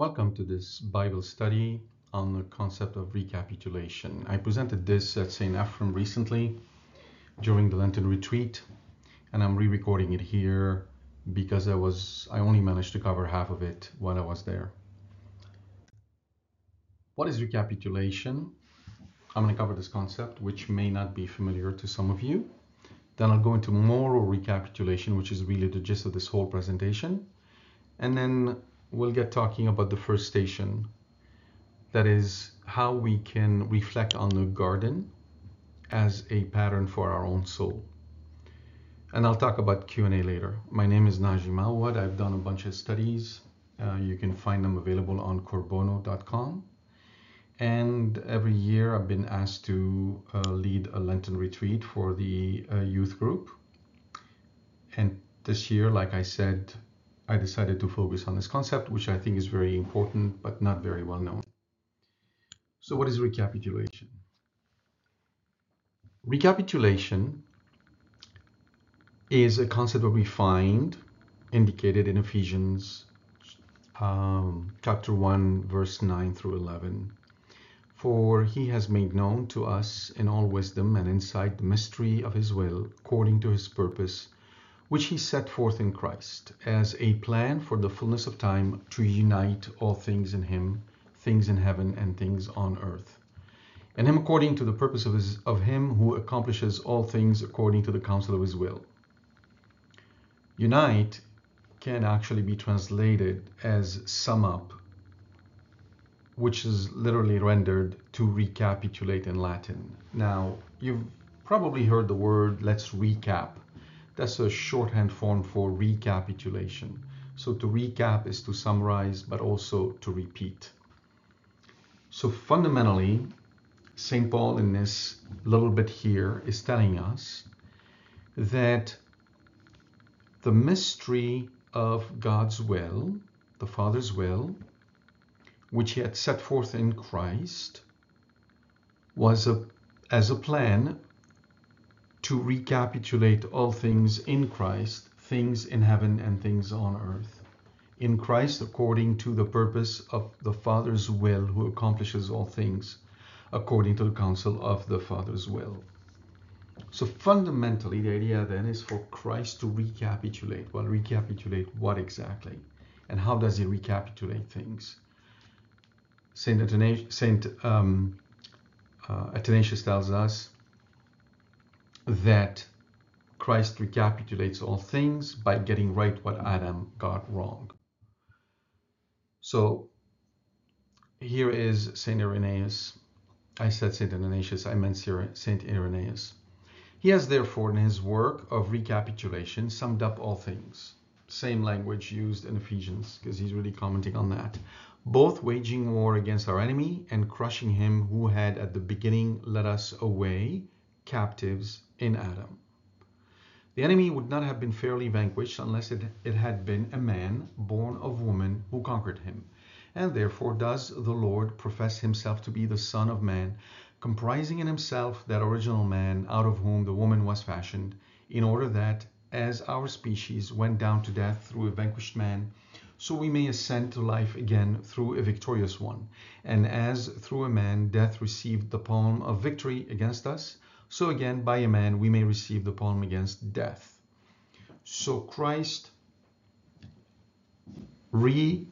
Welcome to this Bible study on the concept of recapitulation. I presented this at St. Ephrem recently during the Lenten retreat, and I'm re-recording it here because I was I only managed to cover half of it while I was there. What is recapitulation? I'm going to cover this concept, which may not be familiar to some of you. Then I'll go into moral recapitulation, which is really the gist of this whole presentation. And then we'll get talking about the first station, that is how we can reflect on the garden as a pattern for our own soul. And I'll talk about Q&A later. My name is Najim Awad. I've done a bunch of studies. Uh, you can find them available on korbono.com. And every year I've been asked to uh, lead a Lenten retreat for the uh, youth group. And this year, like I said, I decided to focus on this concept, which I think is very important, but not very well known. So what is recapitulation? Recapitulation is a concept that we find indicated in Ephesians um, chapter 1, verse 9 through 11 for he has made known to us in all wisdom and insight the mystery of his will, according to his purpose, which he set forth in Christ, as a plan for the fullness of time to unite all things in him, things in heaven and things on earth. And him according to the purpose of, his, of him who accomplishes all things according to the counsel of his will. Unite can actually be translated as sum up which is literally rendered to recapitulate in Latin. Now, you've probably heard the word let's recap. That's a shorthand form for recapitulation. So to recap is to summarize, but also to repeat. So fundamentally, St. Paul in this little bit here is telling us that the mystery of God's will, the Father's will, which he had set forth in Christ was a, as a plan to recapitulate all things in Christ, things in heaven and things on earth. In Christ, according to the purpose of the Father's will, who accomplishes all things according to the counsel of the Father's will. So fundamentally, the idea then is for Christ to recapitulate. Well, recapitulate what exactly? And how does he recapitulate things? Saint Athanasius, Saint um, uh, Athanasius tells us that Christ recapitulates all things by getting right what Adam got wrong. So here is Saint Irenaeus. I said Saint Athanasius, I meant Saint Irenaeus. He has therefore in his work of recapitulation summed up all things. Same language used in Ephesians because he's really commenting on that both waging war against our enemy and crushing him who had at the beginning led us away captives in Adam. The enemy would not have been fairly vanquished unless it, it had been a man born of woman who conquered him. And therefore does the Lord profess himself to be the Son of Man, comprising in himself that original man out of whom the woman was fashioned, in order that, as our species went down to death through a vanquished man, so we may ascend to life again through a victorious one. And as through a man death received the palm of victory against us, so again by a man we may receive the palm against death. So Christ re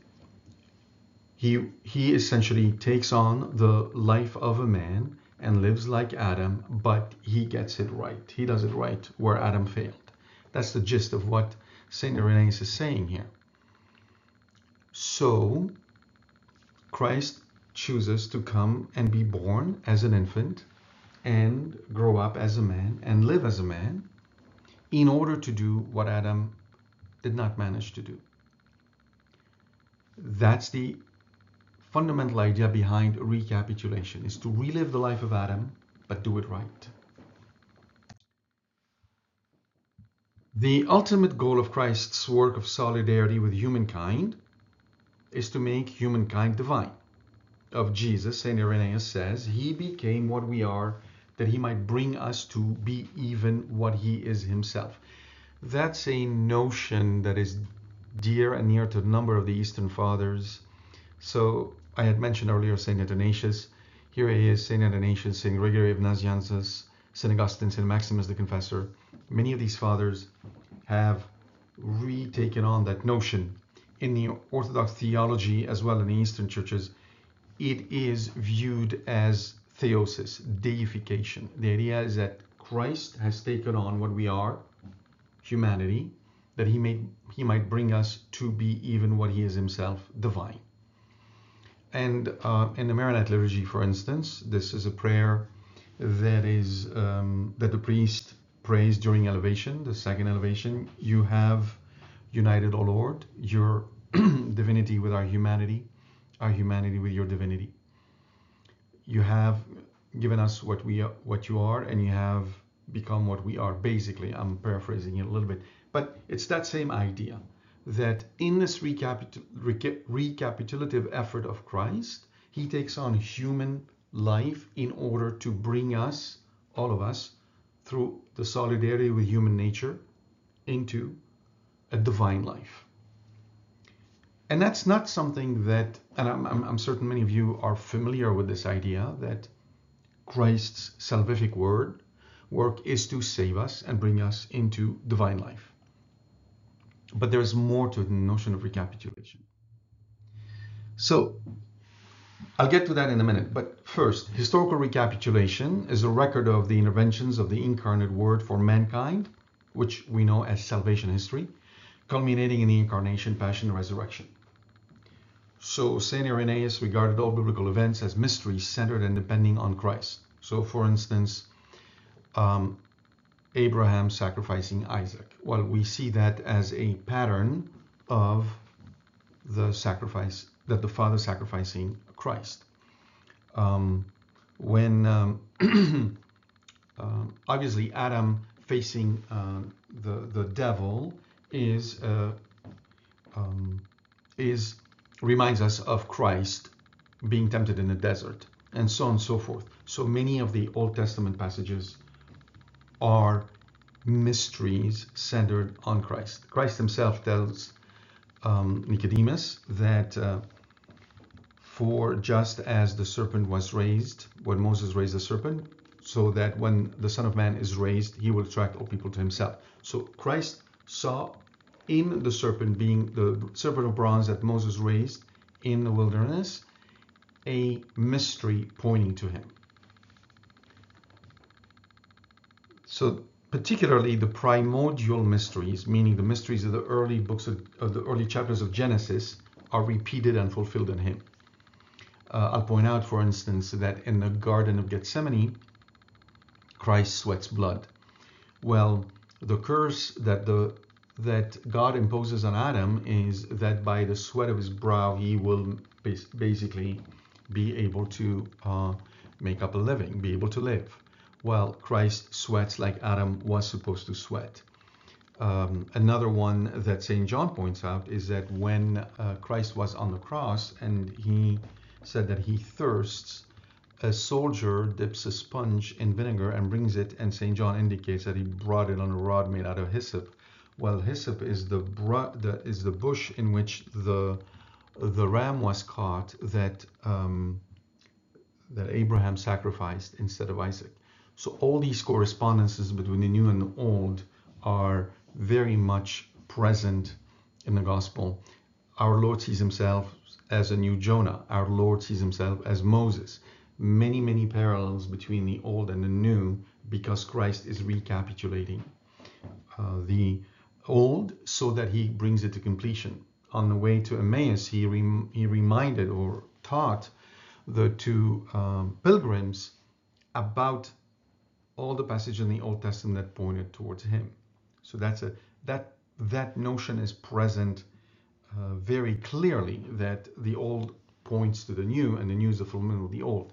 he he essentially takes on the life of a man and lives like Adam, but he gets it right. He does it right where Adam failed. That's the gist of what Saint Irenaeus is saying here. So Christ chooses to come and be born as an infant and grow up as a man and live as a man in order to do what Adam did not manage to do. That's the fundamental idea behind recapitulation is to relive the life of Adam but do it right. The ultimate goal of Christ's work of solidarity with humankind is to make humankind divine. Of Jesus, St. Irenaeus says, He became what we are, that He might bring us to be even what He is Himself. That's a notion that is dear and near to a number of the Eastern Fathers. So I had mentioned earlier St. Athanasius. Here he is, St. Athanasius, St. Gregory of Nazianzus, St. Augustine, St. Maximus the Confessor. Many of these fathers have retaken on that notion in the Orthodox theology as well in the Eastern churches. It is viewed as theosis, deification. The idea is that Christ has taken on what we are, humanity, that he may he might bring us to be even what he is himself, divine. And uh, in the Maronite liturgy, for instance, this is a prayer that is um, that the priest prays during elevation, the second elevation. You have united, O Lord, your divinity with our humanity, our humanity with your divinity. You have given us what we are, what you are, and you have become what we are. Basically, I'm paraphrasing it a little bit, but it's that same idea that in this recapitul- reca- recapitulative effort of Christ, he takes on human life in order to bring us, all of us, through the solidarity with human nature into a divine life. And that's not something that, and I'm, I'm, I'm certain many of you are familiar with this idea that Christ's salvific word work is to save us and bring us into divine life. But there's more to the notion of recapitulation. So I'll get to that in a minute. But first, historical recapitulation is a record of the interventions of the incarnate word for mankind, which we know as salvation history, culminating in the incarnation, passion, and resurrection. So St. Irenaeus regarded all biblical events as mysteries centered and depending on Christ. So for instance, um, Abraham sacrificing Isaac. Well, we see that as a pattern of the sacrifice that the Father sacrificing Christ. Um, when um, uh, obviously Adam facing uh, the the devil is uh, um, is reminds us of Christ being tempted in the desert and so on and so forth. So many of the Old Testament passages are mysteries centered on Christ. Christ himself tells um, Nicodemus that uh, for just as the serpent was raised, when Moses raised the serpent, so that when the Son of Man is raised, he will attract all people to himself. So Christ saw in the serpent being the serpent of bronze that Moses raised in the wilderness a mystery pointing to him. So particularly the primordial mysteries, meaning the mysteries of the early books of, of the early chapters of Genesis, are repeated and fulfilled in him. Uh, I'll point out, for instance, that in the Garden of Gethsemane, Christ sweats blood. Well, the curse that the that God imposes on Adam is that by the sweat of his brow he will basically be able to uh, make up a living, be able to live while Christ sweats like Adam was supposed to sweat. Um, another one that St. John points out is that when uh, Christ was on the cross and he said that he thirsts, a soldier dips a sponge in vinegar and brings it, and St. John indicates that he brought it on a rod made out of hyssop. Well, hyssop is the, the is the bush in which the the ram was caught that um, that Abraham sacrificed instead of Isaac. So all these correspondences between the new and the old are very much present in the gospel. Our Lord sees himself as a new Jonah. Our Lord sees himself as Moses. Many, many parallels between the old and the new because Christ is recapitulating uh, the old so that he brings it to completion. On the way to Emmaus, he, rem- he reminded or taught the two um, pilgrims about all the passages in the Old Testament that pointed towards him. So that's a that that notion is present uh, very clearly that the old points to the new and the new is the fulfillment of the old.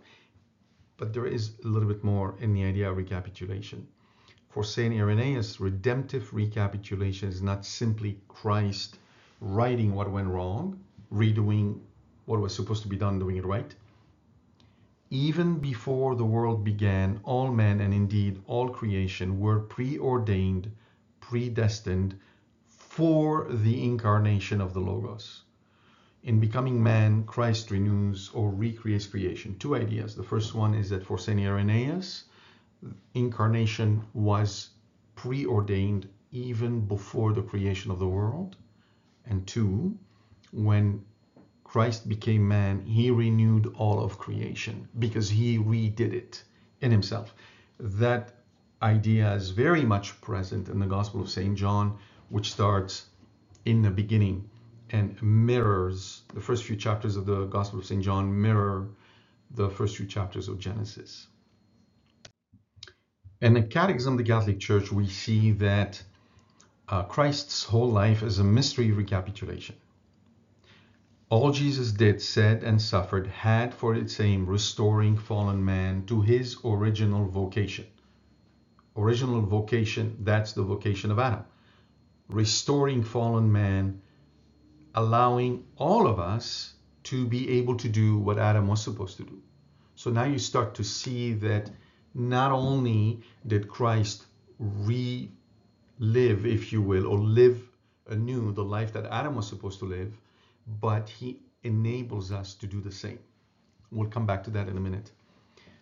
But there is a little bit more in the idea of recapitulation. For St. Irenaeus, redemptive recapitulation is not simply Christ righting what went wrong, redoing what was supposed to be done, doing it right even before the world began, all men and indeed all creation were preordained, predestined for the incarnation of the Logos. in becoming man, Christ renews or recreates creation. Two ideas. The first one is that for St. Irenaeus, incarnation was preordained even before the creation of the world. And two, when Christ became man, he renewed all of creation because he redid it in himself. That idea is very much present in the Gospel of St. John, which starts in the beginning and mirrors the first few chapters of the Gospel of St. John mirror the first few chapters of Genesis. In the Catechism of the Catholic Church, we see that uh, Christ's whole life is a mystery recapitulation. All Jesus did, said, and suffered had for its aim restoring fallen man to his original vocation. Original vocation, that's the vocation of Adam. Restoring fallen man allowing all of us to be able to do what Adam was supposed to do. So now you start to see that not only did Christ relive, if you will, or live anew the life that Adam was supposed to live, but he enables us to do the same. We'll come back to that in a minute.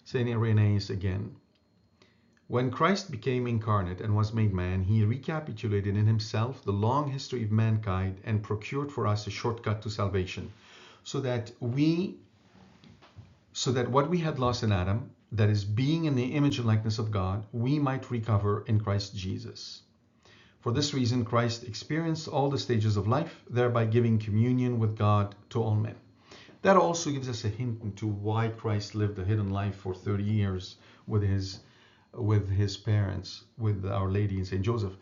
St. Irenaeus again. When Christ became incarnate and was made man, he recapitulated in himself the long history of mankind and procured for us a shortcut to salvation, so that we so that what we had lost in Adam, that is being in the image and likeness of God, we might recover in Christ Jesus. For this reason, Christ experienced all the stages of life, thereby giving communion with God to all men. That also gives us a hint into why Christ lived a hidden life for 30 years with his with his parents, with Our Lady and St. Joseph,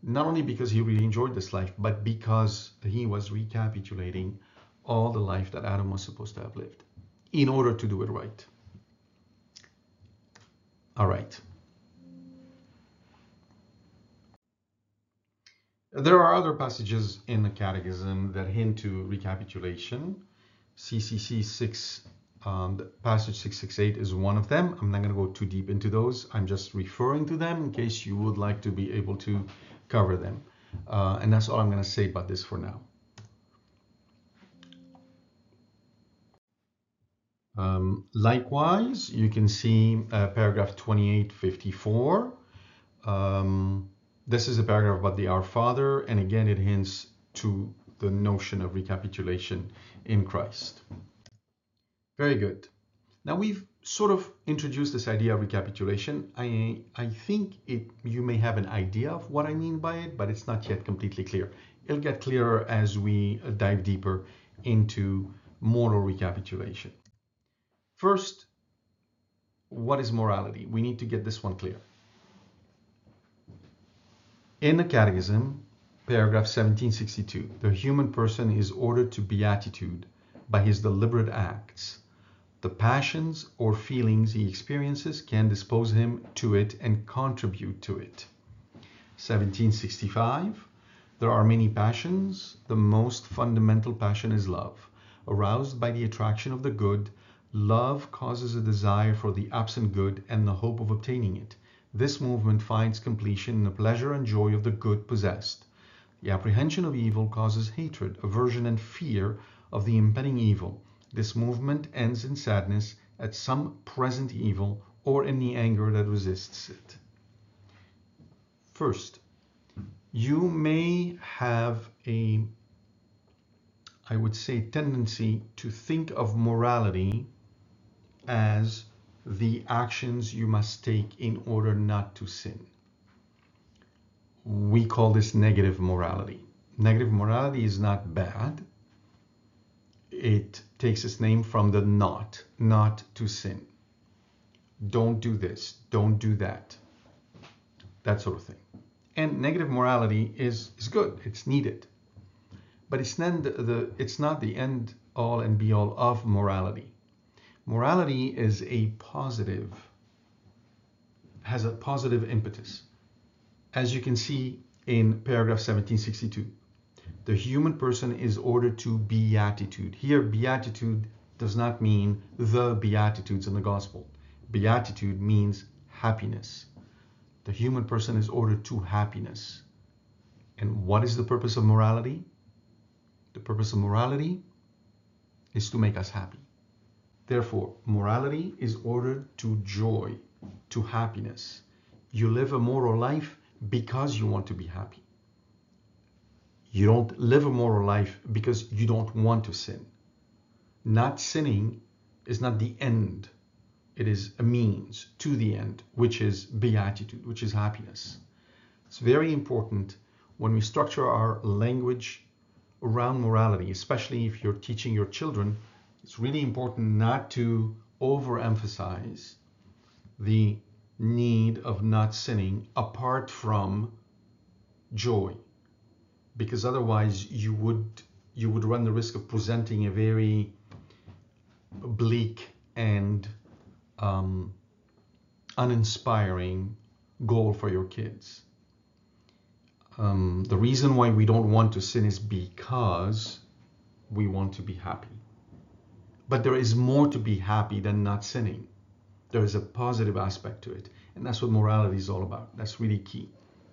not only because he really enjoyed this life, but because he was recapitulating all the life that Adam was supposed to have lived in order to do it right. All right. There are other passages in the Catechism that hint to recapitulation. CCC 6 um, passage 668 is one of them. I'm not going to go too deep into those. I'm just referring to them in case you would like to be able to cover them. Uh, and that's all I'm going to say about this for now. Um, likewise, you can see uh, paragraph 2854. Um, this is a paragraph about the Our Father, and again, it hints to the notion of recapitulation in Christ. Very good. Now we've sort of introduced this idea of recapitulation. I, I think it, you may have an idea of what I mean by it, but it's not yet completely clear. It'll get clearer as we dive deeper into moral recapitulation. First, what is morality? We need to get this one clear. In the Catechism, paragraph 1762, the human person is ordered to beatitude by his deliberate acts the passions or feelings he experiences can dispose him to it and contribute to it. 1765. There are many passions. The most fundamental passion is love. Aroused by the attraction of the good, love causes a desire for the absent good and the hope of obtaining it. This movement finds completion in the pleasure and joy of the good possessed. The apprehension of evil causes hatred, aversion, and fear of the impending evil. This movement ends in sadness at some present evil or in the anger that resists it. First, you may have a, I would say, tendency to think of morality as the actions you must take in order not to sin. We call this negative morality. Negative morality is not bad it takes its name from the not, not to sin. Don't do this, don't do that. That sort of thing. And negative morality is, is good, it's needed. But it's not the, it's not the end all and be all of morality. Morality is a positive, has a positive impetus. As you can see in paragraph 1762 the human person is ordered to beatitude. Here, beatitude does not mean the beatitudes in the gospel. Beatitude means happiness. The human person is ordered to happiness. And what is the purpose of morality? The purpose of morality is to make us happy. Therefore, morality is ordered to joy, to happiness. You live a moral life because you want to be happy. You don't live a moral life because you don't want to sin. Not sinning is not the end, it is a means to the end, which is beatitude, which is happiness. It's very important when we structure our language around morality, especially if you're teaching your children, it's really important not to overemphasize the need of not sinning apart from joy because otherwise you would you would run the risk of presenting a very bleak and um, uninspiring goal for your kids. Um, the reason why we don't want to sin is because we want to be happy. But there is more to be happy than not sinning. There is a positive aspect to it. And that's what morality is all about. That's really key.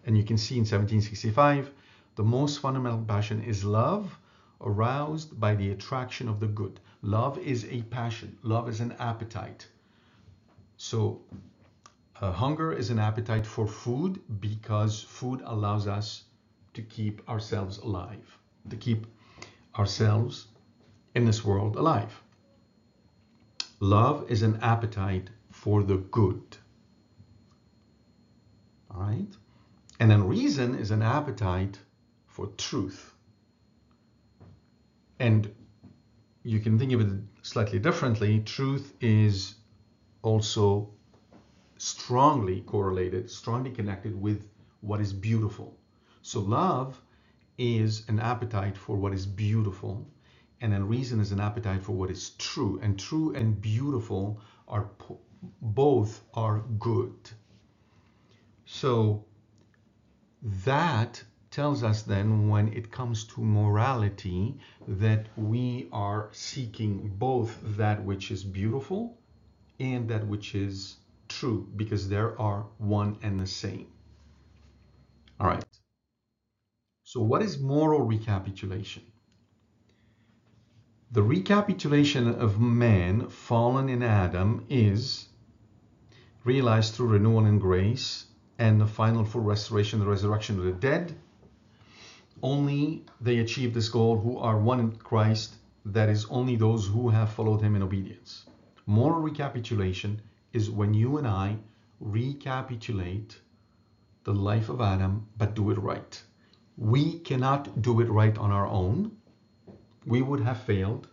And you can see in 1765, the most fundamental passion is love aroused by the attraction of the good. Love is a passion, love is an appetite. So, uh, hunger is an appetite for food because food allows us to keep ourselves alive, to keep ourselves in this world alive. Love is an appetite for the good. All right? And then reason is an appetite for truth. And you can think of it slightly differently. Truth is also strongly correlated, strongly connected with what is beautiful. So love is an appetite for what is beautiful, and then reason is an appetite for what is true. And true and beautiful are both are good. So that tells us then when it comes to morality that we are seeking both that which is beautiful and that which is true because there are one and the same. All right. So what is moral recapitulation? The recapitulation of man fallen in Adam is realized through renewal and grace and the final full restoration, the resurrection of the dead, only they achieve this goal who are one in Christ, that is, only those who have followed him in obedience. Moral recapitulation is when you and I recapitulate the life of Adam, but do it right. We cannot do it right on our own. We would have failed,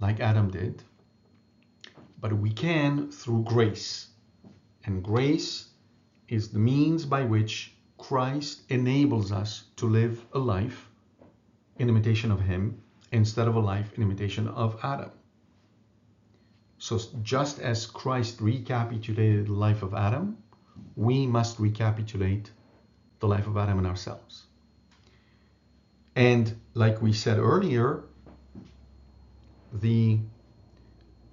like Adam did, but we can through grace. And grace is the means by which Christ enables us to live a life in imitation of Him instead of a life in imitation of Adam. So, just as Christ recapitulated the life of Adam, we must recapitulate the life of Adam in ourselves. And, like we said earlier, the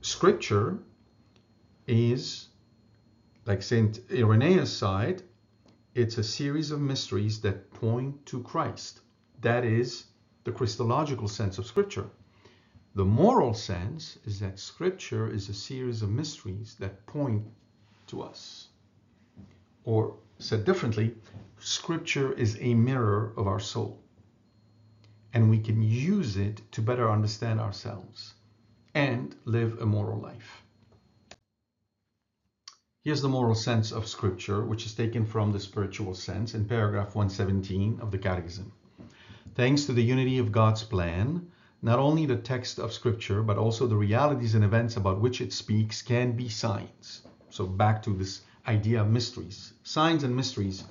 scripture is, like St. Irenaeus side, it's a series of mysteries that point to Christ. That is the Christological sense of Scripture. The moral sense is that Scripture is a series of mysteries that point to us. Or said differently, Scripture is a mirror of our soul. And we can use it to better understand ourselves and live a moral life. Here's the moral sense of Scripture, which is taken from the spiritual sense in paragraph 117 of the Catechism. Thanks to the unity of God's plan, not only the text of Scripture, but also the realities and events about which it speaks can be signs. So, back to this idea of mysteries. Signs and mysteries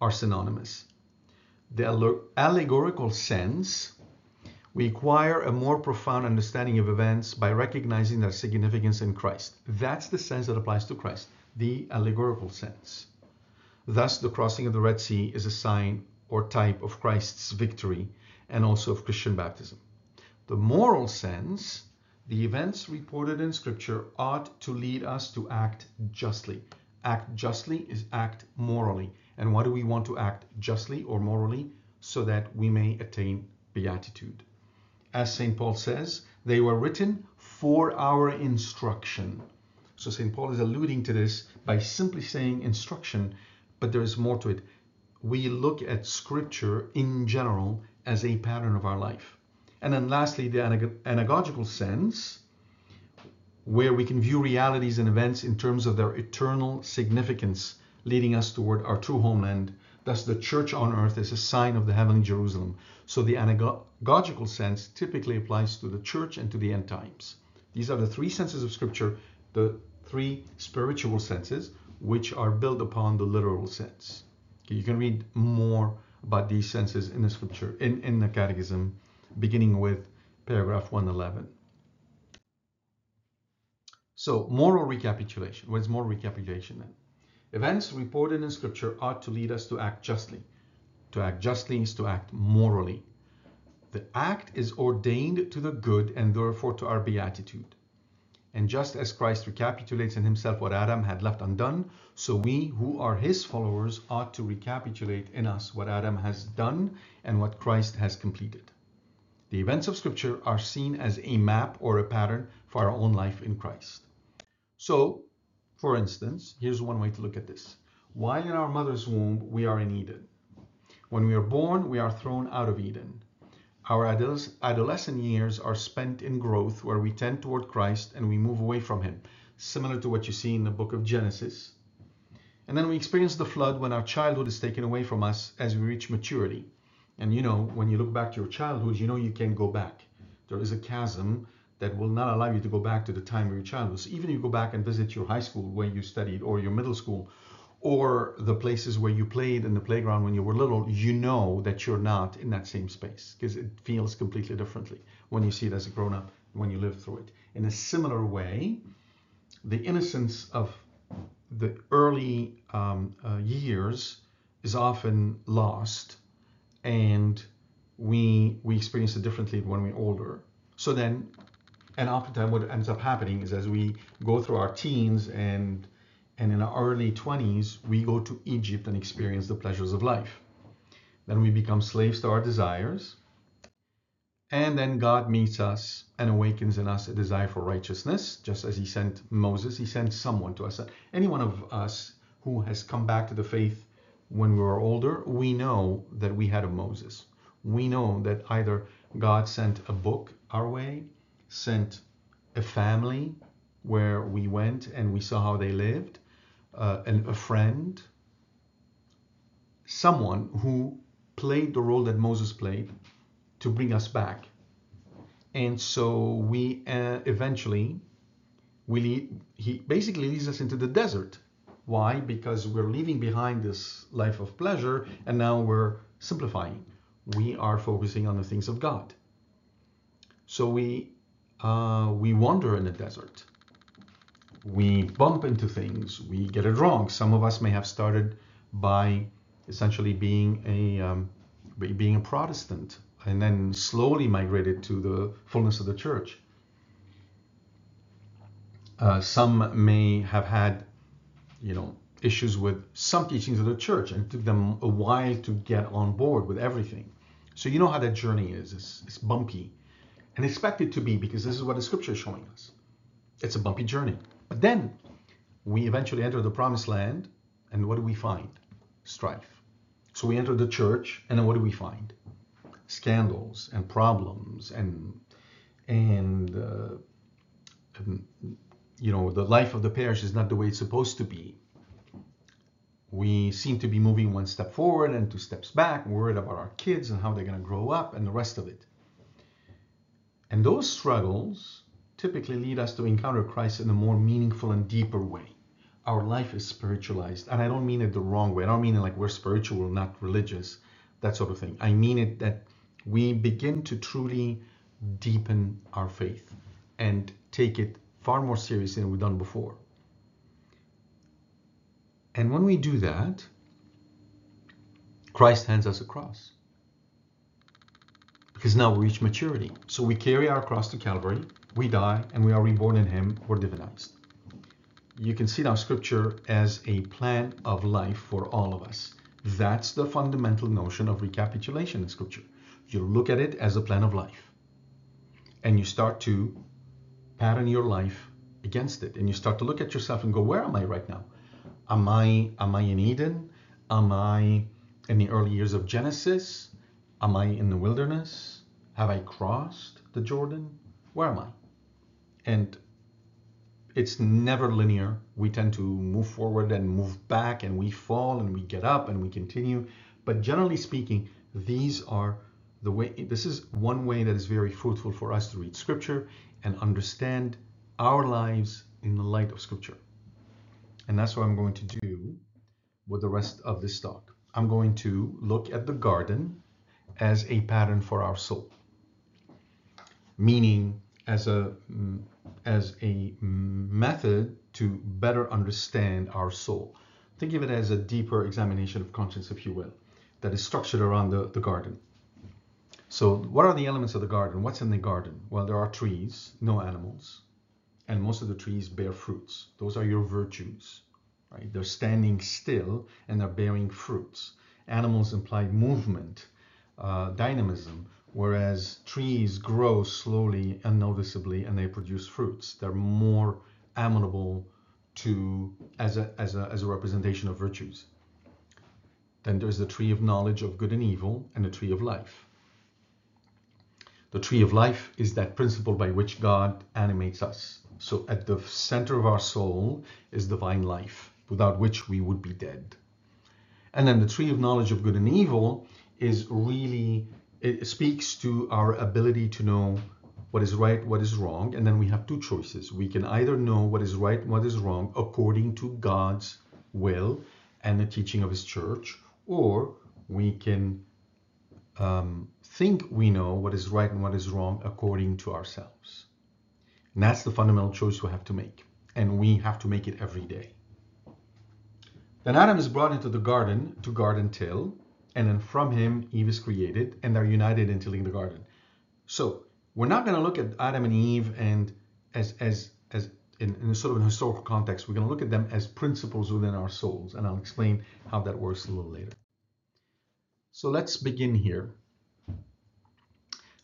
are synonymous. The allegorical sense, we acquire a more profound understanding of events by recognizing their significance in Christ. That's the sense that applies to Christ the allegorical sense. Thus, the crossing of the Red Sea is a sign or type of Christ's victory and also of Christian baptism. The moral sense, the events reported in Scripture ought to lead us to act justly. Act justly is act morally. And why do we want to act justly or morally? So that we may attain beatitude. As St. Paul says, They were written for our instruction. So St. Paul is alluding to this by simply saying instruction, but there is more to it. We look at scripture in general as a pattern of our life. And then lastly, the anagogical sense, where we can view realities and events in terms of their eternal significance, leading us toward our true homeland. Thus, the church on earth is a sign of the heavenly Jerusalem. So, the anagogical sense typically applies to the church and to the end times. These are the three senses of Scripture, the three spiritual senses, which are built upon the literal sense. Okay, you can read more about these senses in the Scripture, in, in the Catechism, beginning with paragraph 111. So, moral recapitulation. What is moral recapitulation then? Events reported in Scripture ought to lead us to act justly. To act justly is to act morally. The act is ordained to the good and therefore to our beatitude. And just as Christ recapitulates in himself what Adam had left undone, so we who are his followers ought to recapitulate in us what Adam has done and what Christ has completed. The events of Scripture are seen as a map or a pattern for our own life in Christ. So, for instance, here's one way to look at this. While in our mother's womb, we are in Eden. When we are born, we are thrown out of Eden. Our adolescent years are spent in growth where we tend toward Christ and we move away from Him, similar to what you see in the book of Genesis. And then we experience the flood when our childhood is taken away from us as we reach maturity. And you know, when you look back to your childhood, you know you can't go back. There is a chasm that will not allow you to go back to the time of your childhood. So even if you go back and visit your high school where you studied or your middle school or the places where you played in the playground when you were little, you know that you're not in that same space because it feels completely differently when you see it as a grown up, when you live through it. In a similar way, the innocence of the early um, uh, years is often lost and we we experience it differently when we're older. So then, and oftentimes what ends up happening is as we go through our teens and and in our early 20s, we go to Egypt and experience the pleasures of life. Then we become slaves to our desires. And then God meets us and awakens in us a desire for righteousness, just as He sent Moses. He sent someone to us. Any one of us who has come back to the faith when we were older, we know that we had a Moses. We know that either God sent a book our way, sent a family where we went and we saw how they lived, uh, an, a friend, someone who played the role that Moses played to bring us back. And so we uh, eventually, we he basically leads us into the desert. Why? Because we're leaving behind this life of pleasure and now we're simplifying. We are focusing on the things of God. So we uh, we wander in the desert we bump into things, we get it wrong. Some of us may have started by essentially being a um, being a Protestant and then slowly migrated to the fullness of the church. Uh, some may have had, you know, issues with some teachings of the church and it took them a while to get on board with everything. So you know how that journey is. It's, it's bumpy and expect it to be because this is what the scripture is showing us. It's a bumpy journey. But then we eventually enter the promised land, and what do we find? Strife. So we enter the church, and then what do we find? Scandals and problems, and and, uh, and you know the life of the parish is not the way it's supposed to be. We seem to be moving one step forward and two steps back, worried about our kids and how they're going to grow up and the rest of it. And those struggles typically lead us to encounter Christ in a more meaningful and deeper way. Our life is spiritualized. And I don't mean it the wrong way. I don't mean it like we're spiritual, not religious, that sort of thing. I mean it that we begin to truly deepen our faith and take it far more seriously than we've done before. And when we do that, Christ hands us a cross. Because now we reach maturity. So we carry our cross to Calvary we die and we are reborn in him or divinized. You can see now scripture as a plan of life for all of us. That's the fundamental notion of recapitulation in scripture. You look at it as a plan of life. and you start to pattern your life against it and you start to look at yourself and go where am i right now am i am i in eden am i in the early years of genesis am i in the wilderness have i crossed the jordan? Where am i? And it's never linear. We tend to move forward and move back and we fall and we get up and we continue. But generally speaking these are the way this is one way that is very fruitful for us to read scripture and understand our lives in the light of scripture. And that's what i'm going to do with the rest of this talk. I'm going to look at the garden as a pattern for our soul meaning as a as a method to better understand our soul think of it as a deeper examination of conscience if you will that is structured around the, the garden so, what are the elements of the garden? What's in the garden? Well, there are trees, no animals, and most of the trees bear fruits. Those are your virtues, right? They're standing still and they're bearing fruits. Animals imply movement, uh, dynamism, whereas trees grow slowly, and noticeably and they produce fruits. They're more amenable to as a as a as a representation of virtues. Then there's the tree of knowledge of good and evil and the tree of life. The tree of life is that principle by which God animates us. So at the center of our soul is divine life, without which we would be dead. And then the tree of knowledge of good and evil is really, it speaks to our ability to know what is right, what is wrong. And then we have two choices. We can either know what is right and what is wrong according to God's will and the teaching of his church, or we can um, think we know what is right and what is wrong according to ourselves. And that's the fundamental choice we have to make. And we have to make it every day. Then Adam is brought into the garden to garden till, and then from him Eve is created, and they're united in tilling the garden. So we're not going to look at Adam and Eve and as as as in, in sort of an historical context, we're going to look at them as principles within our souls, and I'll explain how that works a little later. So let's begin here.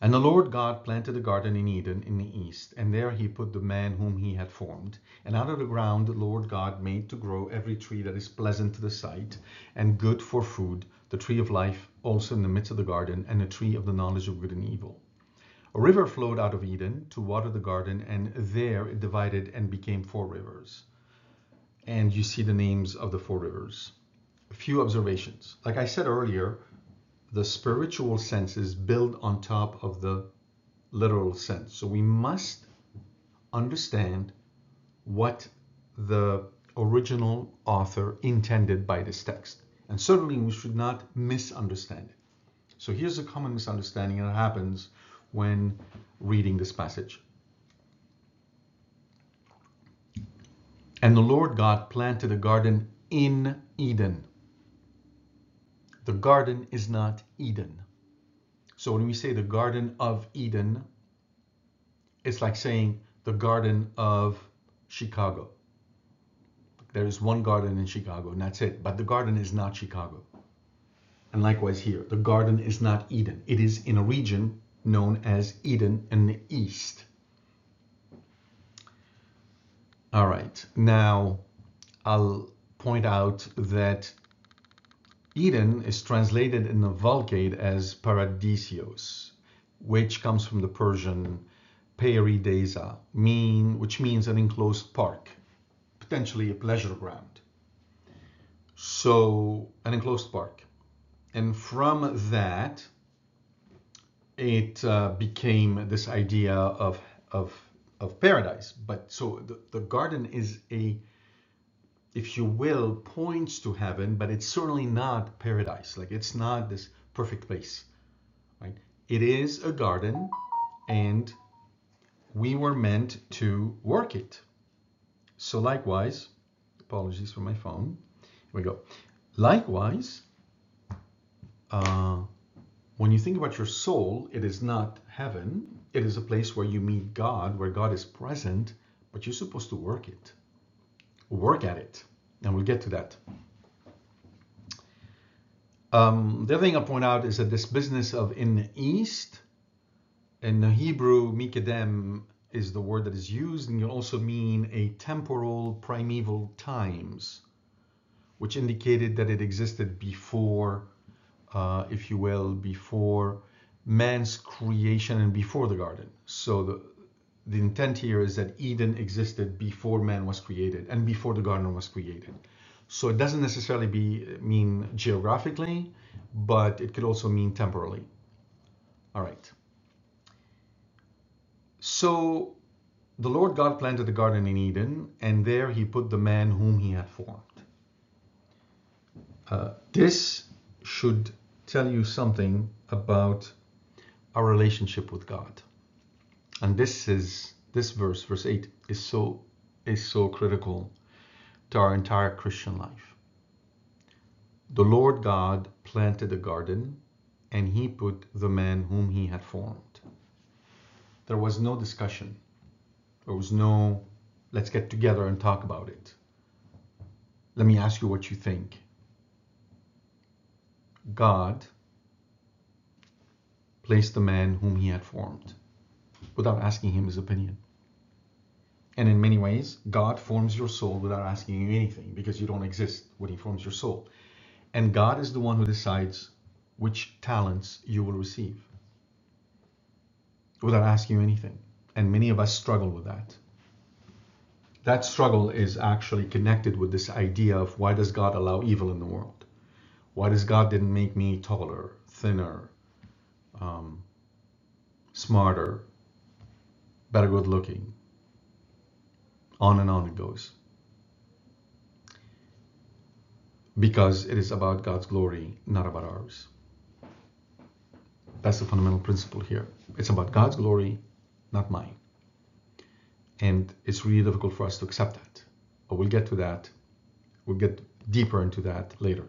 And the Lord God planted a garden in Eden in the east, and there he put the man whom he had formed. And out of the ground the Lord God made to grow every tree that is pleasant to the sight, and good for food, the tree of life also in the midst of the garden, and the tree of the knowledge of good and evil. A river flowed out of Eden to water the garden, and there it divided and became four rivers. And you see the names of the four rivers. A few observations. Like I said earlier, the spiritual senses build on top of the literal sense. So we must understand what the original author intended by this text. And certainly we should not misunderstand it. So here's a common misunderstanding that happens when reading this passage. And the Lord God planted a garden in Eden the garden is not Eden. So when we say the Garden of Eden, it's like saying the Garden of Chicago. There is one garden in Chicago, and that's it. But the garden is not Chicago. And likewise here, the garden is not Eden. It is in a region known as Eden in the east. All right, now I'll point out that Eden is translated in the Vulgate as paradisios, which comes from the Persian peridesa, mean, which means an enclosed park, potentially a pleasure ground. So, an enclosed park. And from that, it uh, became this idea of, of, of paradise. But so the, the garden is a if you will, points to heaven, but it's certainly not paradise. Like it's not this perfect place, right? It is a garden, and we were meant to work it. So likewise, apologies for my phone. Here we go. Likewise, uh, when you think about your soul, it is not heaven. It is a place where you meet God, where God is present, but you're supposed to work it work at it. And we'll get to that. Um, the other thing I'll point out is that this business of in the East, in the Hebrew, Mikedem is the word that is used and can also mean a temporal primeval times, which indicated that it existed before, uh, if you will, before man's creation and before the garden. So the the intent here is that Eden existed before man was created and before the garden was created. So it doesn't necessarily be mean geographically, but it could also mean temporally. All right. So the Lord God planted the garden in Eden, and there he put the man whom he had formed. Uh, this should tell you something about our relationship with God. And this is this verse, verse 8, is so is so critical to our entire Christian life. The Lord God planted a garden and he put the man whom he had formed. There was no discussion. There was no, let's get together and talk about it. Let me ask you what you think. God placed the man whom he had formed without asking him his opinion. And in many ways, God forms your soul without asking you anything because you don't exist when he forms your soul. And God is the one who decides which talents you will receive without asking you anything. And many of us struggle with that. That struggle is actually connected with this idea of why does God allow evil in the world? Why does God didn't make me taller, thinner, um, smarter, better good looking? On and on it goes. Because it is about God's glory, not about ours. That's the fundamental principle here. It's about God's glory, not mine. And it's really difficult for us to accept that. But we'll get to that. We'll get deeper into that later.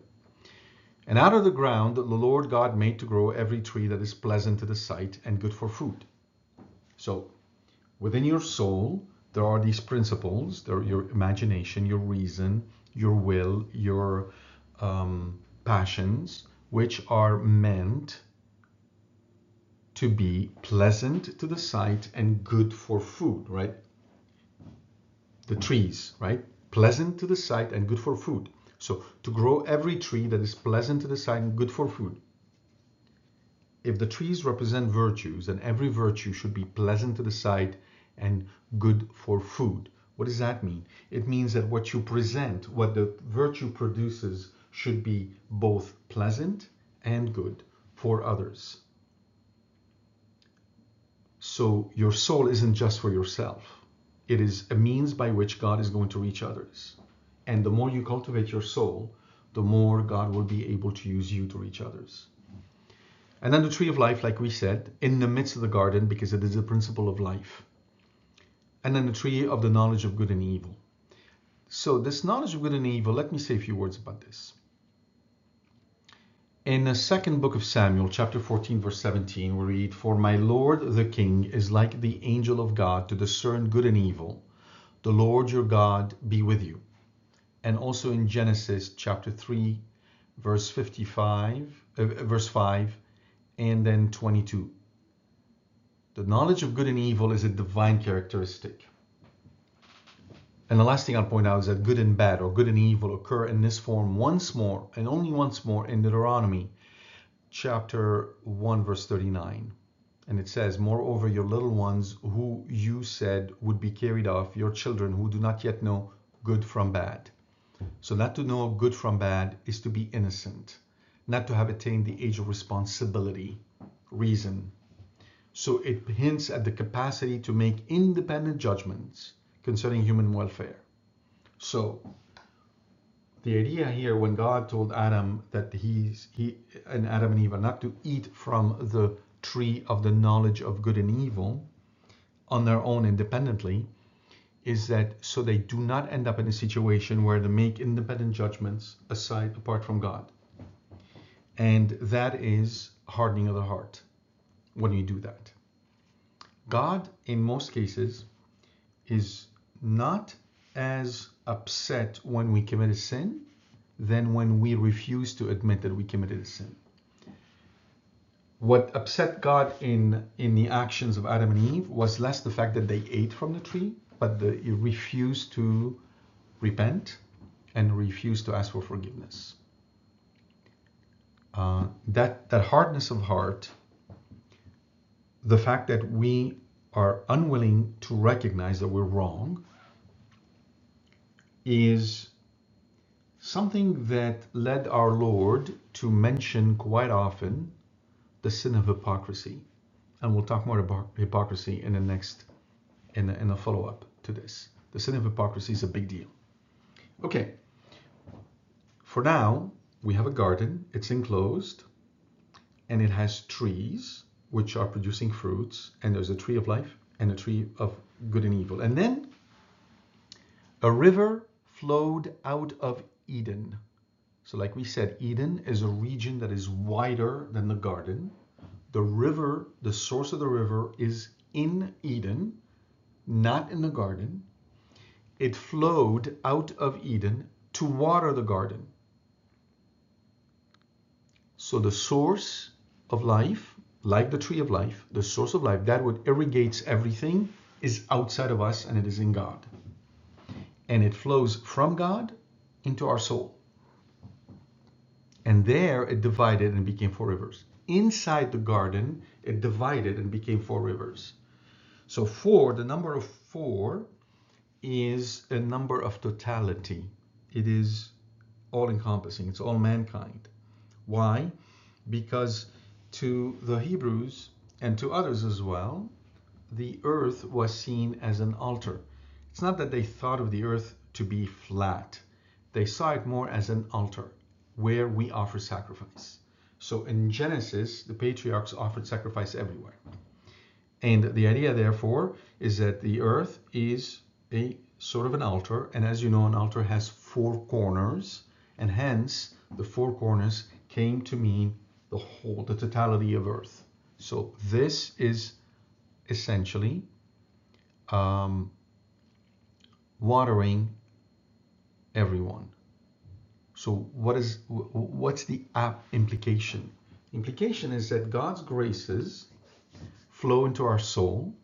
And out of the ground the Lord God made to grow every tree that is pleasant to the sight and good for food. So within your soul, there are these principles, there your imagination, your reason, your will, your um, passions, which are meant to be pleasant to the sight and good for food, right? The trees, right? Pleasant to the sight and good for food. So to grow every tree that is pleasant to the sight and good for food. If the trees represent virtues, then every virtue should be pleasant to the sight and good for food. What does that mean? It means that what you present, what the virtue produces, should be both pleasant and good for others. So your soul isn't just for yourself. It is a means by which God is going to reach others. And the more you cultivate your soul, the more God will be able to use you to reach others. And then the tree of life, like we said, in the midst of the garden, because it is the principle of life. And then the tree of the knowledge of good and evil. So, this knowledge of good and evil, let me say a few words about this. In the second book of Samuel, chapter 14, verse 17, we read, For my Lord the king is like the angel of God to discern good and evil. The Lord your God be with you. And also in Genesis chapter 3, verse 55, uh, verse 5, and then 22. The knowledge of good and evil is a divine characteristic. And the last thing I'll point out is that good and bad or good and evil occur in this form once more and only once more in Deuteronomy chapter 1 verse 39. And it says, Moreover, your little ones who you said would be carried off, your children who do not yet know good from bad. So not to know good from bad is to be innocent, not to have attained the age of responsibility, reason. So it hints at the capacity to make independent judgments concerning human welfare. So the idea here when God told Adam that he's he and Adam and Eve are not to eat from the tree of the knowledge of good and evil on their own independently is that so they do not end up in a situation where they make independent judgments aside apart from God. And that is hardening of the heart when you do that. God, in most cases, is not as upset when we commit a sin than when we refuse to admit that we committed a sin. what upset God in in the actions of Adam and Eve was less the fact that they ate from the tree, but they refused to repent and refused to ask for forgiveness. Uh, that that hardness of heart, the fact that we are unwilling to recognize that we're wrong, is something that led our Lord to mention quite often the sin of hypocrisy. And we'll talk more about hypocrisy in the next, in a, in a follow up to this. The sin of hypocrisy is a big deal. Okay. For now, we have a garden, it's enclosed, and it has trees which are producing fruits, and there's a tree of life and a tree of good and evil. And then a river flowed out of Eden. So, like we said, Eden is a region that is wider than the garden. The river, the source of the river, is in Eden, not in the garden. It flowed out of Eden to water the garden. So, the source of life, like the tree of life, the source of life, that what irrigates everything, is outside of us and it is in God. And it flows from God into our soul. And there it divided and became four rivers. Inside the garden, it divided and became four rivers. So, four, the number of four, is a number of totality. It is all encompassing, it's all mankind. Why? Because to the Hebrews and to others as well, the earth was seen as an altar. It's not that they thought of the earth to be flat, they saw it more as an altar where we offer sacrifice. So in Genesis, the patriarchs offered sacrifice everywhere. And the idea, therefore, is that the earth is a sort of an altar. And as you know, an altar has four corners. And hence, the four corners came to mean the whole, the totality of earth. So this is essentially um, watering everyone. So what is what's the app implication? Implication is that God's graces flow into our soul,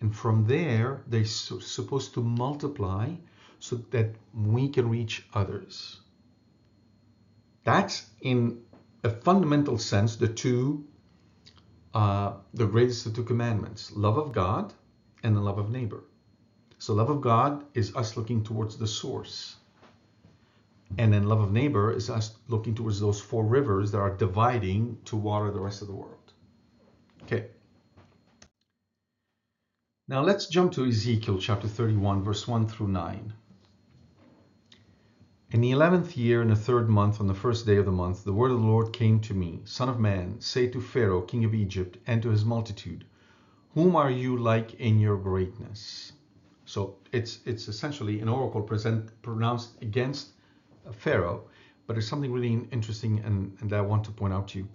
and from there they're supposed to multiply so that we can reach others. That's in a fundamental sense the two, uh, the greatest of two commandments: love of God and the love of neighbor. So love of God is us looking towards the source and then love of neighbor is us looking towards those four rivers that are dividing to water the rest of the world. Okay. Now let's jump to Ezekiel chapter 31, verse 1 through 9. In the eleventh year, in the third month, on the first day of the month, the word of the Lord came to me Son of man, say to Pharaoh, king of Egypt, and to his multitude, Whom are you like in your greatness? So it's it's essentially an oracle present, pronounced against Pharaoh, but there's something really interesting and, and that I want to point out to you.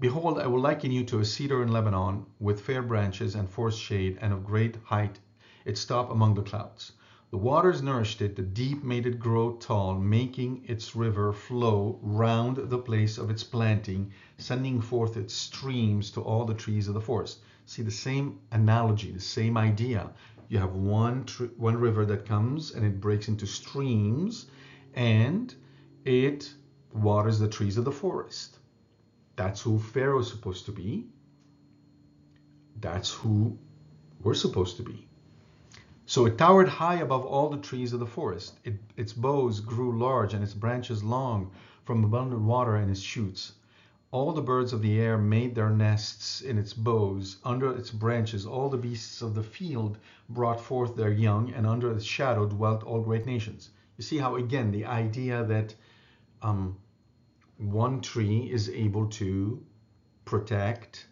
Behold, I will liken you to a cedar in Lebanon, with fair branches and forest shade, and of great height. Its top among the clouds. The waters nourished it, the deep made it grow tall, making its river flow round the place of its planting, sending forth its streams to all the trees of the forest. See the same analogy, the same idea. You have one one river that comes and it breaks into streams, and it waters the trees of the forest. That's who Pharaoh is supposed to be. That's who we're supposed to be. So it towered high above all the trees of the forest. It, its boughs grew large and its branches long from abundant water in its shoots. All the birds of the air made their nests in its boughs. Under its branches, all the beasts of the field brought forth their young, and under its shadow dwelt all great nations. You see how, again, the idea that um, one tree is able to protect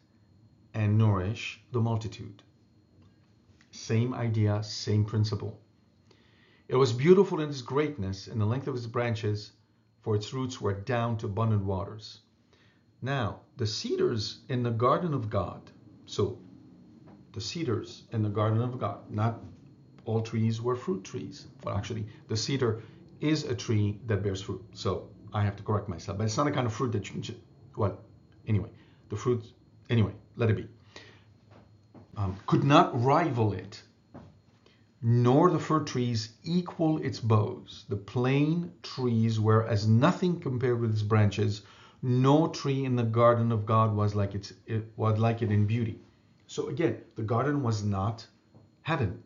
and nourish the multitude. Same idea, same principle. It was beautiful in its greatness, and the length of its branches, for its roots were down to abundant waters. Now, the cedars in the garden of God, so the cedars in the garden of God, not all trees were fruit trees. Well, actually, the cedar is a tree that bears fruit. So I have to correct myself. But it's not a kind of fruit that you can just, well, anyway, the fruit Anyway, let it be. Um, could not rival it, nor the fir trees equal its boughs. The plane trees were as nothing compared with its branches. No tree in the garden of God was like its, it was like it in beauty. So again, the garden was not heaven.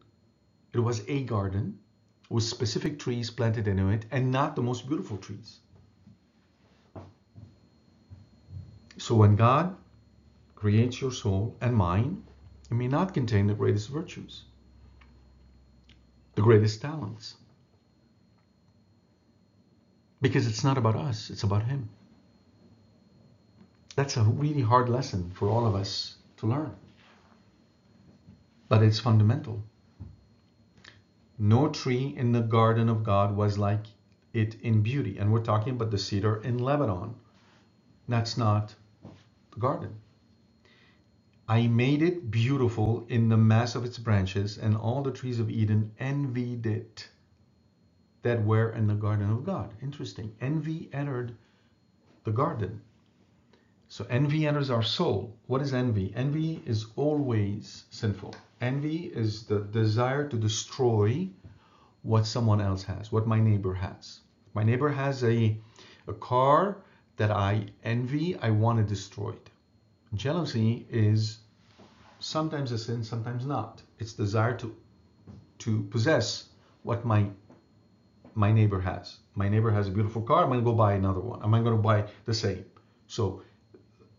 It was a garden with specific trees planted into it and not the most beautiful trees. So when God creates your soul and mine, it may not contain the greatest virtues, the greatest talents. Because it's not about us, it's about Him. That's a really hard lesson for all of us to learn. But it's fundamental. No tree in the garden of God was like it in beauty. And we're talking about the cedar in Lebanon. That's not the garden. I made it beautiful in the mass of its branches, and all the trees of Eden envied it that were in the garden of God. Interesting. Envy entered the garden. So envy enters our soul. What is envy? Envy is always sinful. Envy is the desire to destroy what someone else has, what my neighbor has. My neighbor has a, a car that I envy, I want to destroy it. Jealousy is sometimes a sin, sometimes not. It's desire to to possess what my my neighbor has. My neighbor has a beautiful car. I'm to go buy another one. Am I to buy the same? So,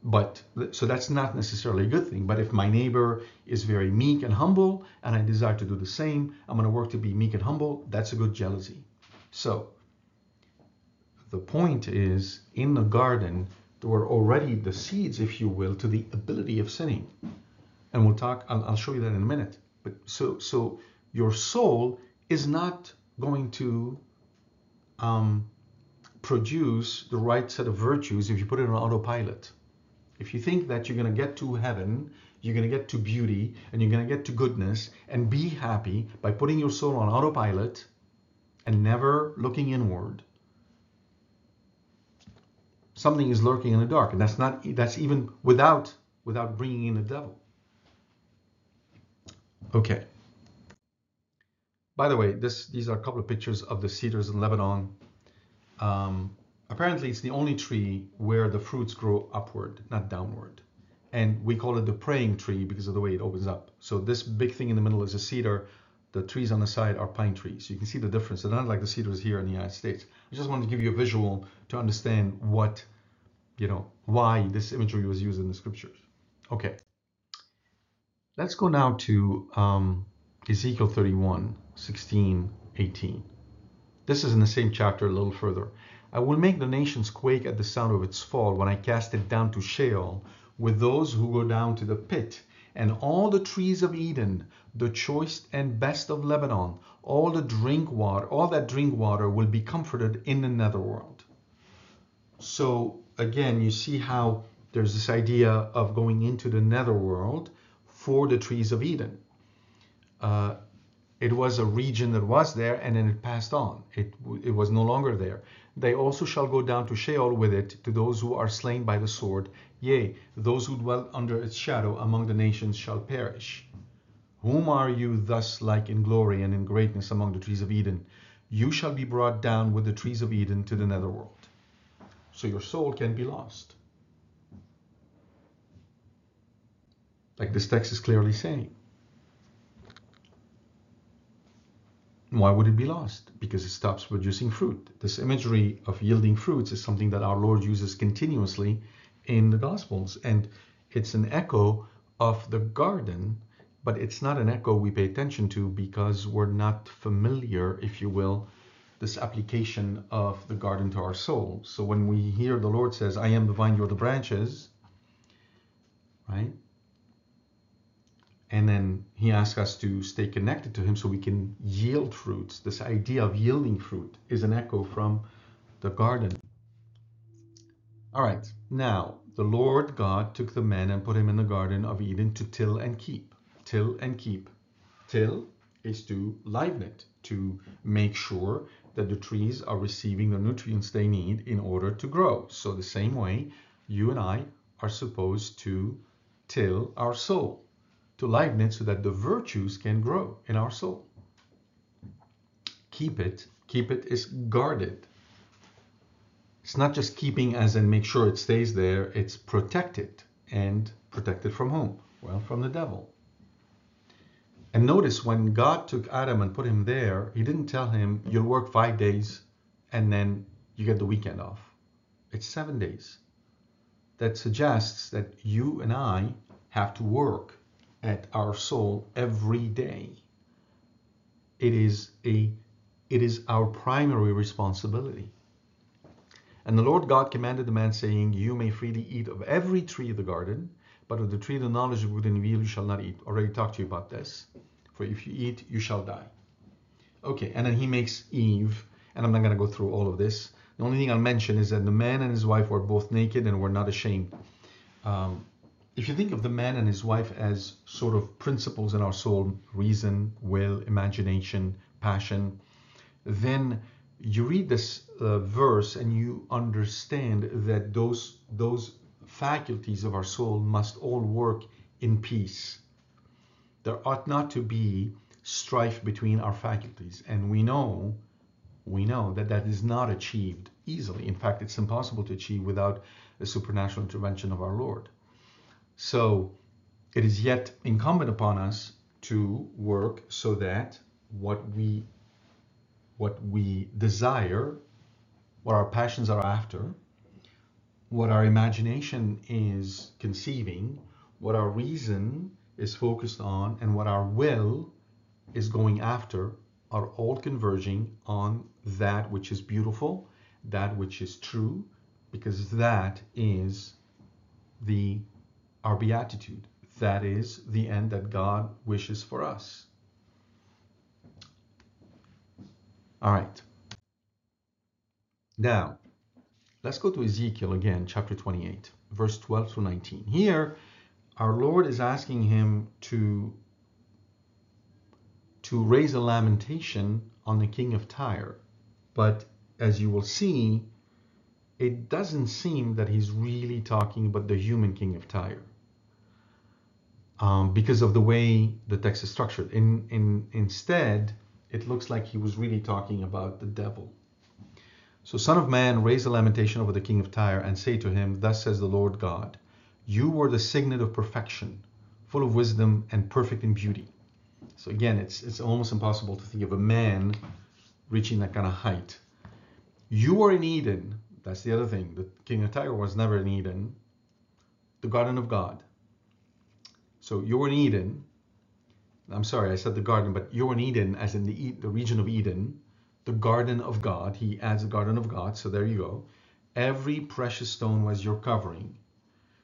but so that's not necessarily a good thing. But if my neighbor is very meek and humble, and I desire to do the same, I'm going to work to be meek and humble. That's a good jealousy. So, the point is, in the garden, there were already the seeds, if you will, to the ability of sinning. And we'll talk, I'll, I'll show you that in a minute. But so, so your soul is not going to um, produce the right set of virtues if you put it on autopilot. If you think that you're going to get to heaven, you're going to get to beauty, and you're going to get to goodness and be happy by putting your soul on autopilot and never looking inward, something is lurking in the dark and that's not that's even without without bringing in the devil. Okay. By the way this these are a couple of pictures of the cedars in lebanon. Um, apparently it's the only tree where the fruits grow upward not downward and we call it the praying tree because of the way it opens up so this big thing in the middle is a cedar the trees on the side are pine trees. You can see the difference. They're not like the cedars here in the United States. I just wanted to give you a visual to understand what, you know, why this imagery was used in the scriptures. Okay. Let's go now to um, Ezekiel 31, 16, 18. This is in the same chapter a little further. I will make the nations quake at the sound of its fall when I cast it down to Sheol with those who go down to the pit and all the trees of Eden, the choice and best of Lebanon, all the drink water, all that drink water will be comforted in the netherworld. So again, you see how there's this idea of going into the netherworld for the trees of Eden. Uh, it was a region that was there and then it passed on. It, it was no longer there. They also shall go down to Sheol with it to those who are slain by the sword. Yea, those who dwell under its shadow among the nations shall perish. Whom are you thus like in glory and in greatness among the trees of Eden? You shall be brought down with the trees of Eden to the netherworld. So your soul can be lost. Like this text is clearly saying. Why would it be lost? Because it stops producing fruit. This imagery of yielding fruits is something that our Lord uses continuously in the Gospels. And it's an echo of the garden, but it's not an echo we pay attention to because we're not familiar, if you will, this application of the garden to our soul. So when we hear the Lord says, I am the vine, you're the branches, right? And then he asks us to stay connected to him so we can yield fruits. This idea of yielding fruit is an echo from the garden. All right, now the Lord God took the man and put him in the garden of Eden to till and keep. Till and keep. Till is to liven it, to make sure that the trees are receiving the nutrients they need in order to grow. So the same way, you and I are supposed to till our soul, to it so that the virtues can grow in our soul. Keep it, keep it is guarded. It's not just keeping as in make sure it stays there, it's protected and protected from whom? Well, from the devil. And notice when God took Adam and put him there, he didn't tell him, you'll work five days and then you get the weekend off. It's seven days. That suggests that you and I have to work at our soul every day. It is a it is our primary responsibility. And the Lord God commanded the man, saying, You may freely eat of every tree of the garden, but of the tree of the knowledge of good and evil you shall not eat. Already talked to you about this. For if you eat, you shall die. Okay, and then he makes Eve, and I'm not going to go through all of this. The only thing I'll mention is that the man and his wife were both naked and were not ashamed. Um, if you think of the man and his wife as sort of principles in our soul reason, will, imagination, passion then you read this uh, verse and you understand that those those faculties of our soul must all work in peace. There ought not to be strife between our faculties, and we know we know that that is not achieved easily. In fact, it's impossible to achieve without the supernatural intervention of our Lord. So it is yet incumbent upon us to work so that what we what we desire, what our passions are after, what our imagination is conceiving, what our reason is focused on, and what our will is going after are all converging on that which is beautiful, that which is true, because that is the our beatitude. That is the end that God wishes for us. All right. Now, let's go to Ezekiel again, chapter 28, verse 12 through 19. Here, our Lord is asking him to, to raise a lamentation on the king of Tyre. But as you will see, it doesn't seem that he's really talking about the human king of Tyre. Um, because of the way the text is structured. In, in, instead, it looks like he was really talking about the devil. So, Son of Man, raise a lamentation over the king of Tyre and say to him, Thus says the Lord God, You were the signet of perfection, full of wisdom and perfect in beauty. So, again, it's, it's almost impossible to think of a man reaching that kind of height. You were in Eden. That's the other thing. The king of Tyre was never in Eden, the garden of God. So, you were in Eden, I'm sorry, I said the garden, but you're in Eden, as in the, the region of Eden, the garden of God. He adds the garden of God, so there you go. Every precious stone was your covering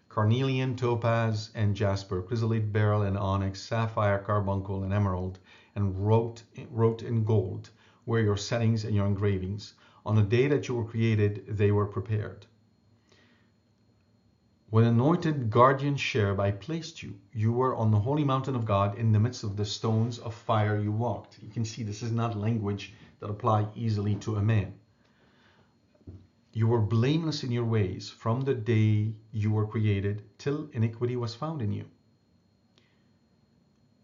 carnelian, topaz, and jasper, chrysolite, beryl, and onyx, sapphire, carbuncle, and emerald, and wrote, wrote in gold were your settings and your engravings. On the day that you were created, they were prepared. When anointed guardian cherub I placed you, you were on the holy mountain of God in the midst of the stones of fire you walked. You can see this is not language that apply easily to a man. You were blameless in your ways from the day you were created till iniquity was found in you.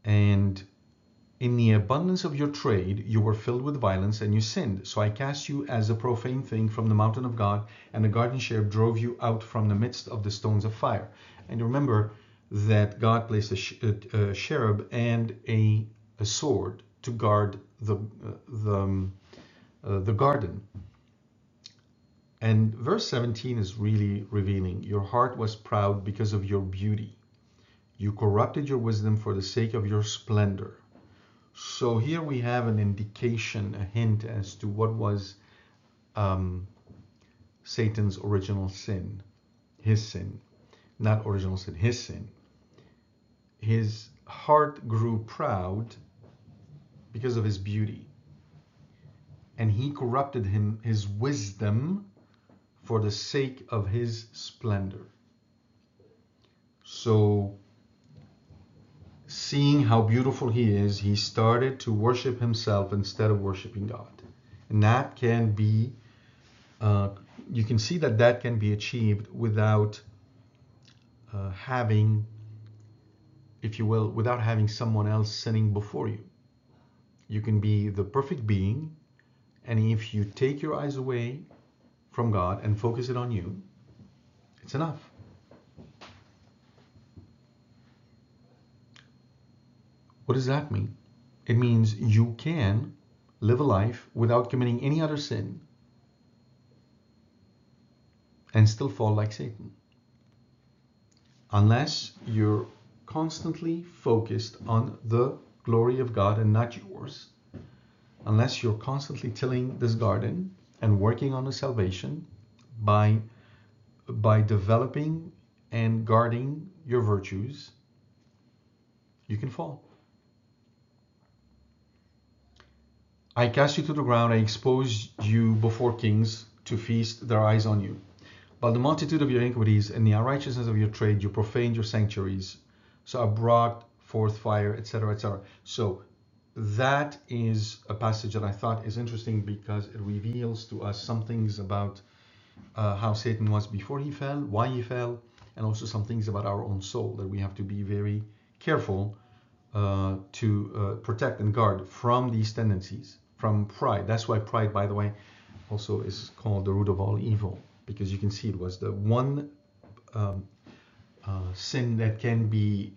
And in the abundance of your trade, you were filled with violence and you sinned. So I cast you as a profane thing from the mountain of God, and the guardian cherub drove you out from the midst of the stones of fire. And remember that God placed a, a cherub and a, a, sword to guard the, uh, the, um, uh, the garden. And verse 17 is really revealing. Your heart was proud because of your beauty. You corrupted your wisdom for the sake of your splendor. So here we have an indication, a hint as to what was um, Satan's original sin, his sin, not original sin, his sin. His heart grew proud because of his beauty. And he corrupted him, his wisdom, for the sake of his splendor. So seeing how beautiful he is, he started to worship himself instead of worshiping God. And that can be, uh, you can see that that can be achieved without uh, having if you will, without having someone else sinning before you. You can be the perfect being, and if you take your eyes away from God and focus it on you, it's enough. What does that mean? It means you can live a life without committing any other sin and still fall like Satan. Unless you're constantly focused on the glory of God and not yours, unless you're constantly tilling this garden and working on the salvation by by developing and guarding your virtues, you can fall. I cast you to the ground, I expose you before kings to feast their eyes on you. By the multitude of your iniquities and the unrighteousness of your trade, you profaned your sanctuaries. So I brought forth fire, etc., etc. So that is a passage that I thought is interesting because it reveals to us some things about uh, how Satan was before he fell, why he fell, and also some things about our own soul that we have to be very careful uh, to uh, protect and guard from these tendencies, from pride. That's why pride, by the way, also is called the root of all evil, because you can see it was the one um, uh, sin that can be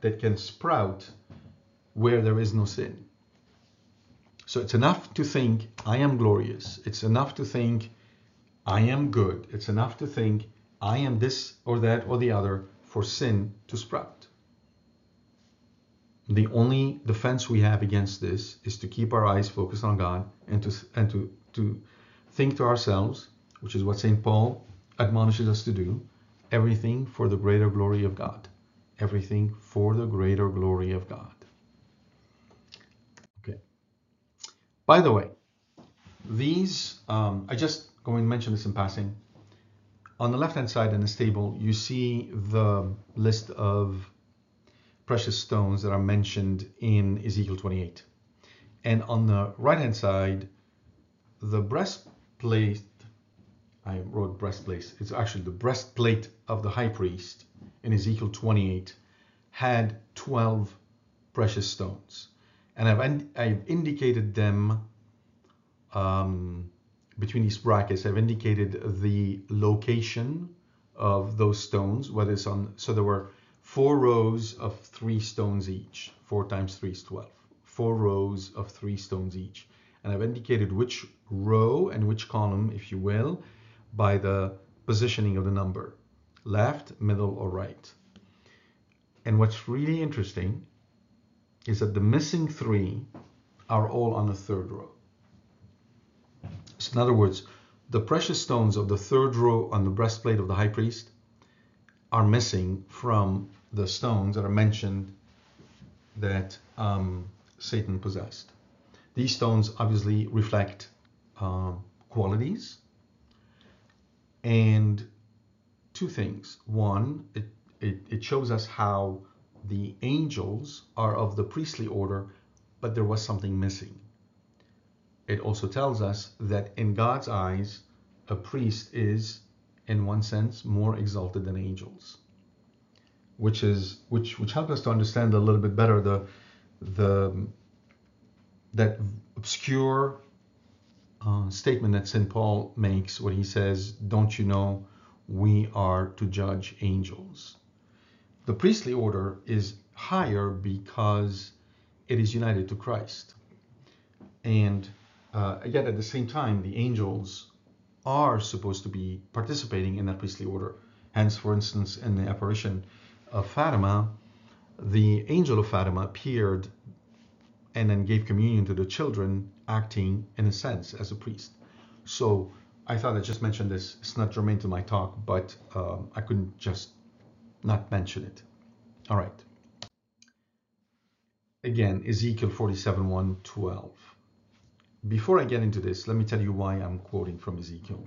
that can sprout where there is no sin. So it's enough to think I am glorious. It's enough to think I am good. It's enough to think I am this or that or the other for sin to sprout. The only defense we have against this is to keep our eyes focused on God and to and to to think to ourselves, which is what St. Paul admonishes us to do, everything for the greater glory of God. Everything for the greater glory of God. Okay. By the way, these um, I just going to mention this in passing. On the left hand side in this table, you see the list of precious stones that are mentioned in Ezekiel 28. And on the right hand side, the breastplate, I wrote breastplate, it's actually the breastplate of the high priest in Ezekiel 28 had 12 precious stones. And I've, I've indicated them um, between these brackets, I've indicated the location of those stones, whether it's on, so there were four rows of three stones each. Four times three is 12. Four rows of three stones each. And I've indicated which row and which column, if you will, by the positioning of the number, left, middle, or right. And what's really interesting is that the missing three are all on the third row. So in other words, the precious stones of the third row on the breastplate of the high priest are missing from the stones that are mentioned that um, Satan possessed. These stones obviously reflect uh, qualities and two things. One, it, it, it shows us how the angels are of the priestly order, but there was something missing it also tells us that in God's eyes, a priest is, in one sense, more exalted than angels, which is which which helps us to understand a little bit better the the that obscure uh, statement that St. Paul makes when he says, "Don't you know we are to judge angels?" The priestly order is higher because it is united to Christ, and uh, yet at the same time, the angels are supposed to be participating in that priestly order. Hence, for instance, in the apparition of Fatima, the angel of Fatima appeared and then gave communion to the children, acting in a sense as a priest. So I thought I'd just mention this. It's not germane to my talk, but um, I couldn't just not mention it. All right. Again, Ezekiel 47 1 12 before I get into this, let me tell you why I'm quoting from Ezekiel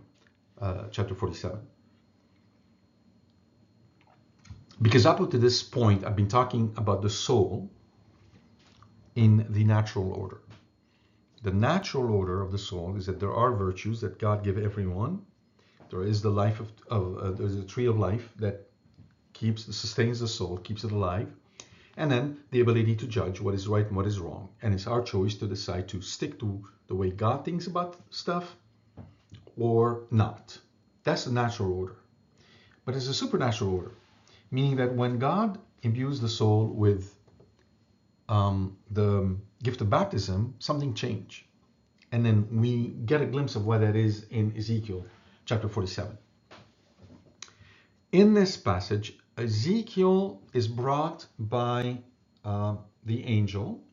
uh, chapter 47. Because up to this point, I've been talking about the soul in the natural order. The natural order of the soul is that there are virtues that God give everyone. There is the life of, of uh, there's a tree of life that keeps sustains the soul, keeps it alive. and then the ability to judge what is right and what is wrong. And it's our choice to decide to stick to the way God thinks about stuff or not. That's the natural order. But it's a supernatural order, meaning that when God imbues the soul with um, the gift of baptism, something changed. And then we get a glimpse of what that is in Ezekiel chapter 47. In this passage, Ezekiel is brought by uh, the angel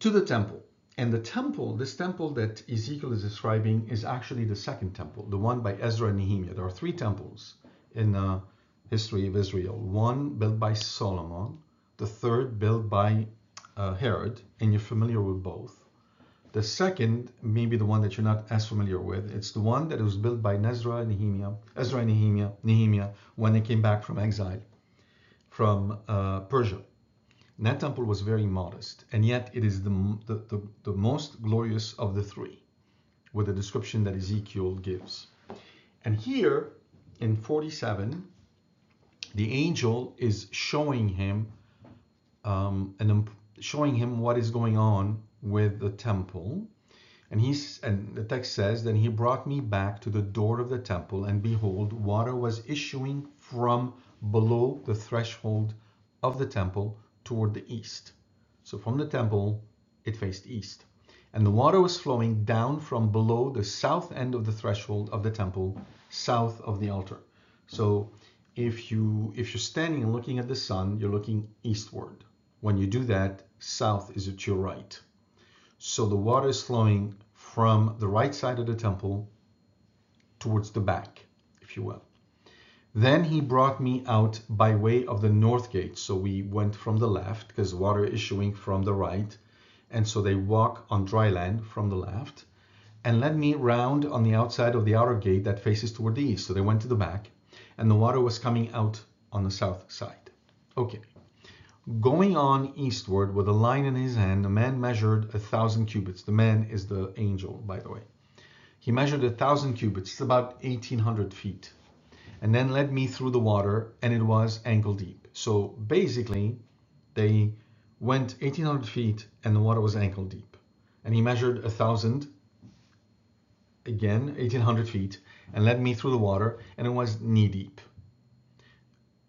to the temple. And the temple, this temple that Ezekiel is describing, is actually the second temple, the one by Ezra and Nehemiah. There are three temples in the history of Israel one built by Solomon, the third built by uh, Herod, and you're familiar with both. The second, maybe the one that you're not as familiar with, it's the one that was built by Ezra and Nehemiah, Ezra and Nehemiah, Nehemiah when they came back from exile from uh, Persia. And that temple was very modest, and yet it is the, the, the, the most glorious of the three, with the description that Ezekiel gives. And here in 47, the angel is showing him um, and showing him what is going on with the temple. And he's and the text says, Then he brought me back to the door of the temple, and behold, water was issuing from below the threshold of the temple toward the east. So from the temple, it faced east. And the water was flowing down from below the south end of the threshold of the temple, south of the altar. So if you if you're standing and looking at the sun, you're looking eastward. When you do that, south is at your right. So the water is flowing from the right side of the temple towards the back, if you will. Then he brought me out by way of the north gate. So we went from the left because water issuing from the right. And so they walk on dry land from the left and led me round on the outside of the outer gate that faces toward the east. So they went to the back and the water was coming out on the south side. Okay. Going on eastward with a line in his hand, a man measured a thousand cubits. The man is the angel, by the way. He measured a thousand cubits, it's about 1800 feet and then led me through the water, and it was ankle deep. So basically, they went 1800 feet, and the water was ankle deep. And he measured a thousand, again, 1800 feet, and led me through the water, and it was knee deep.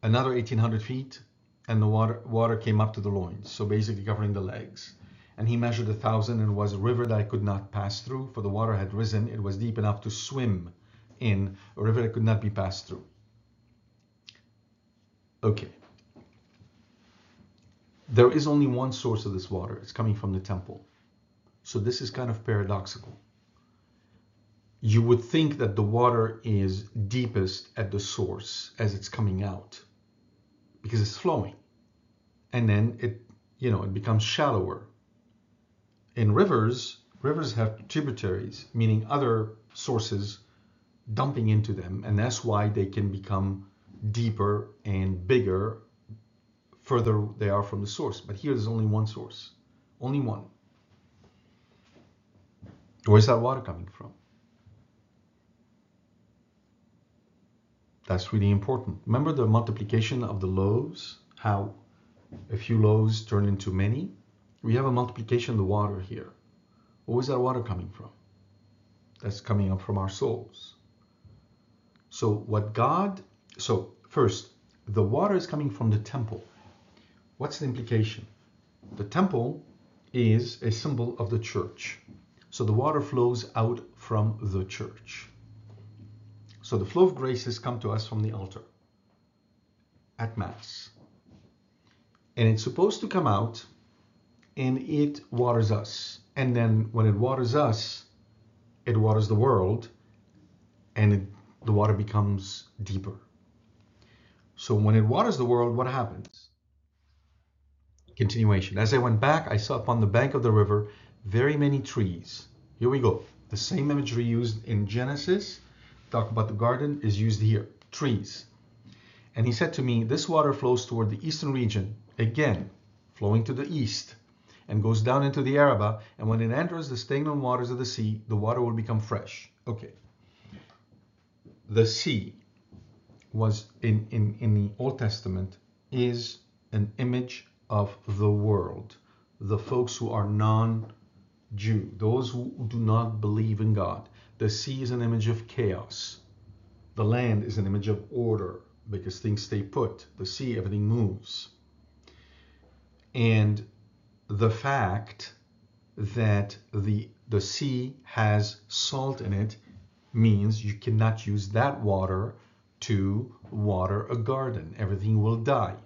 Another 1800 feet, and the water, water came up to the loins, so basically covering the legs. And he measured a thousand, and it was a river that I could not pass through, for the water had risen. It was deep enough to swim in a river that could not be passed through. Okay. There is only one source of this water. It's coming from the temple. So this is kind of paradoxical. You would think that the water is deepest at the source as it's coming out because it's flowing. And then it, you know, it becomes shallower. In rivers, rivers have tributaries, meaning other sources dumping into them, and that's why they can become deeper and bigger further they are from the source. But here there's only one source, only one. Where's that water coming from? That's really important. Remember the multiplication of the loaves? How a few loaves turn into many? We have a multiplication of the water here. Where's that water coming from? That's coming up from our souls. So what God, so first, the water is coming from the temple. What's the implication? The temple is a symbol of the church. So the water flows out from the church. So the flow of graces come to us from the altar at Mass. And it's supposed to come out and it waters us. And then when it waters us, it waters the world and it the water becomes deeper. So when it waters the world, what happens? Continuation. As I went back, I saw upon the bank of the river very many trees. Here we go. The same imagery used in Genesis, talk about the garden, is used here. Trees. And he said to me, This water flows toward the eastern region, again, flowing to the east, and goes down into the Araba, And when it enters the stagnant waters of the sea, the water will become fresh. Okay the sea was in, in, in the Old Testament is an image of the world, the folks who are non Jew, those who do not believe in God. The sea is an image of chaos. The land is an image of order because things stay put. The sea, everything moves. And the fact that the the sea has salt in it means you cannot use that water to water a garden. Everything will die.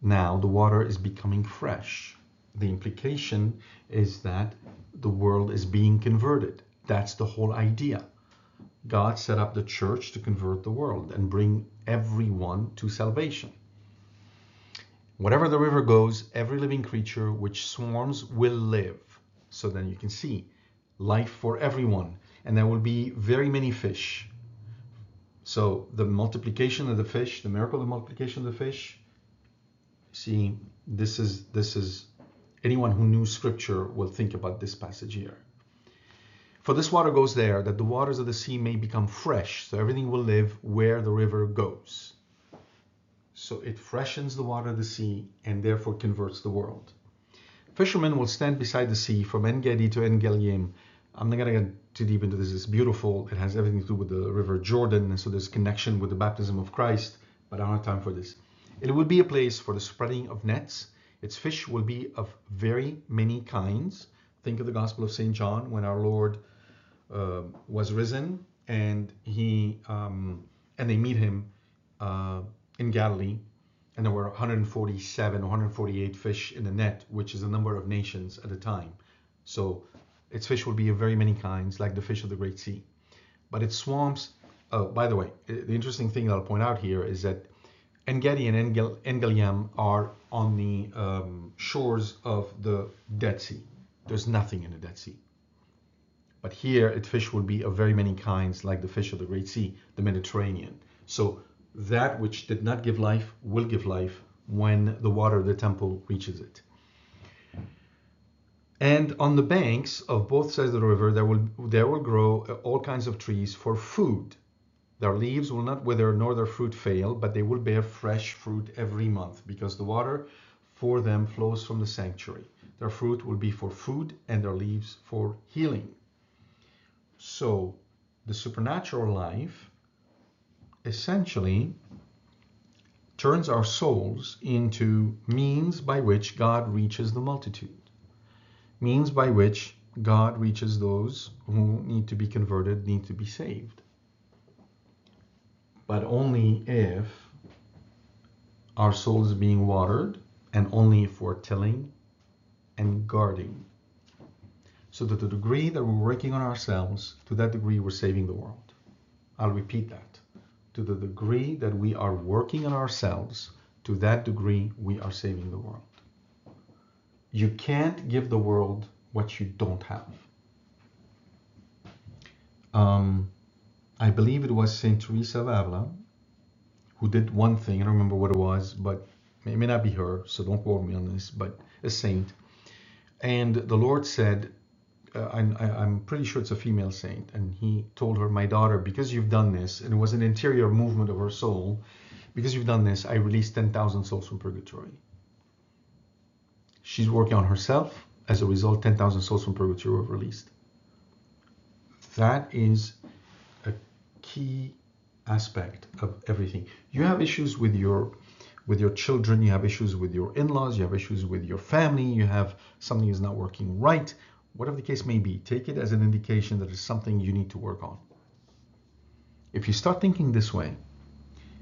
Now the water is becoming fresh. The implication is that the world is being converted. That's the whole idea. God set up the church to convert the world and bring everyone to salvation. Whatever the river goes, every living creature which swarms will live. So then you can see life for everyone. And there will be very many fish. So the multiplication of the fish, the miracle of multiplication of the fish, see, this is this is anyone who knew scripture will think about this passage here. For this water goes there, that the waters of the sea may become fresh, so everything will live where the river goes. So it freshens the water of the sea and therefore converts the world. Fishermen will stand beside the sea from En Gedi to En Eglaim. I'm not going to get too deep into this. It's beautiful. It has everything to do with the River Jordan, and so there's connection with the baptism of Christ. But I don't have time for this. It will be a place for the spreading of nets. Its fish will be of very many kinds. Think of the Gospel of St. John when our Lord uh, was risen and he um, and they meet him uh, in Galilee, and there were 147 148 fish in the net, which is the number of nations at the time. So its fish will be of very many kinds, like the fish of the Great Sea. But its swamps. Oh, by the way, the interesting thing that I'll point out here is that Engedi and Engel, Engeliam are on the um, shores of the Dead Sea. There's nothing in the Dead Sea. But here, it fish will be of very many kinds, like the fish of the Great Sea, the Mediterranean. So that which did not give life will give life when the water of the temple reaches it. And on the banks of both sides of the river, there will there will grow all kinds of trees for food. Their leaves will not wither, nor their fruit fail, but they will bear fresh fruit every month, because the water for them flows from the sanctuary. Their fruit will be for food, and their leaves for healing. So, the supernatural life essentially turns our souls into means by which God reaches the multitude, means by which God reaches those who need to be converted, need to be saved. But only if our soul is being watered and only if we're tilling and guarding. So to the degree that we're working on ourselves, to that degree we're saving the world. I'll repeat that to the degree that we are working on ourselves, to that degree we are saving the world. You can't give the world what you don't have. Um, I believe it was Saint Teresa of Avila who did one thing. I don't remember what it was, but it may not be her, so don't quote me on this. But a saint, and the Lord said, uh, I, am pretty sure it's a female saint, and he told her, My daughter, because you've done this, and it was an interior movement of her soul, because you've done this, I released 10,000 souls from purgatory. She's working on herself. As a result, 10,000 souls from purgatory were released. That is key aspect of everything. You have issues with your with your children, you have issues with your in-laws, you have issues with your family, you have something is not working right whatever the case may be, take it as an indication that it's something you need to work on. If you start thinking this way,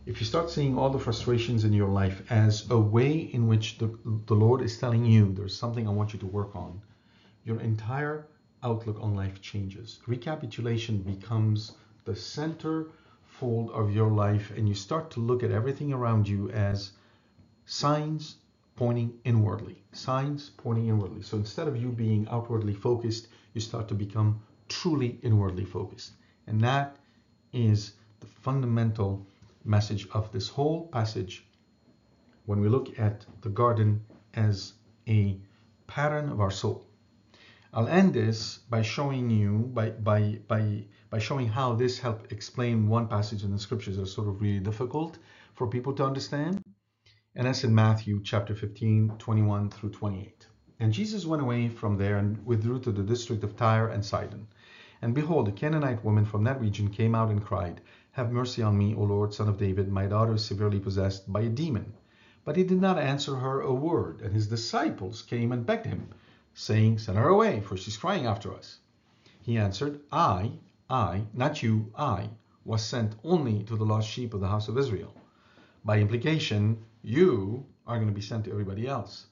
if you start seeing all the frustrations in your life as a way in which the, the Lord is telling you there's something I want you to work on, your entire outlook on life changes. Recapitulation becomes the center fold of your life, and you start to look at everything around you as signs pointing inwardly, signs pointing inwardly. So instead of you being outwardly focused, you start to become truly inwardly focused. And that is the fundamental message of this whole passage when we look at the garden as a pattern of our soul. I'll end this by showing you, by, by, by, by showing how this helped explain one passage in the scriptures that's sort of really difficult for people to understand. And that's in Matthew chapter 15, 21 through 28. And Jesus went away from there and withdrew to the district of Tyre and Sidon. And behold, a Canaanite woman from that region came out and cried, Have mercy on me, O Lord, son of David. My daughter is severely possessed by a demon. But he did not answer her a word. And his disciples came and begged him, saying, Send her away, for she's crying after us. He answered, I, I, not you, I, was sent only to the lost sheep of the house of Israel. By implication, you are going to be sent to everybody else.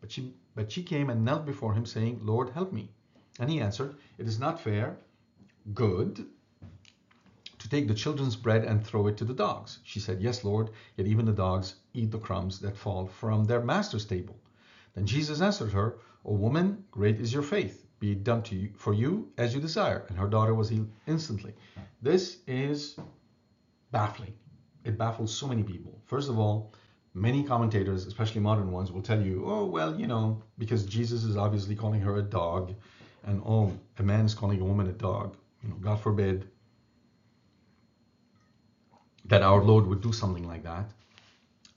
But she, but she came and knelt before him, saying, Lord, help me. And he answered, It is not fair, good, to take the children's bread and throw it to the dogs. She said, Yes, Lord, yet even the dogs eat the crumbs that fall from their master's table. Then Jesus answered her, O woman, great is your faith. Be it done to you for you as you desire. And her daughter was healed instantly. This is baffling. It baffles so many people. First of all, many commentators, especially modern ones, will tell you, oh, well, you know, because Jesus is obviously calling her a dog, and oh, a man is calling a woman a dog. You know, God forbid that our Lord would do something like that.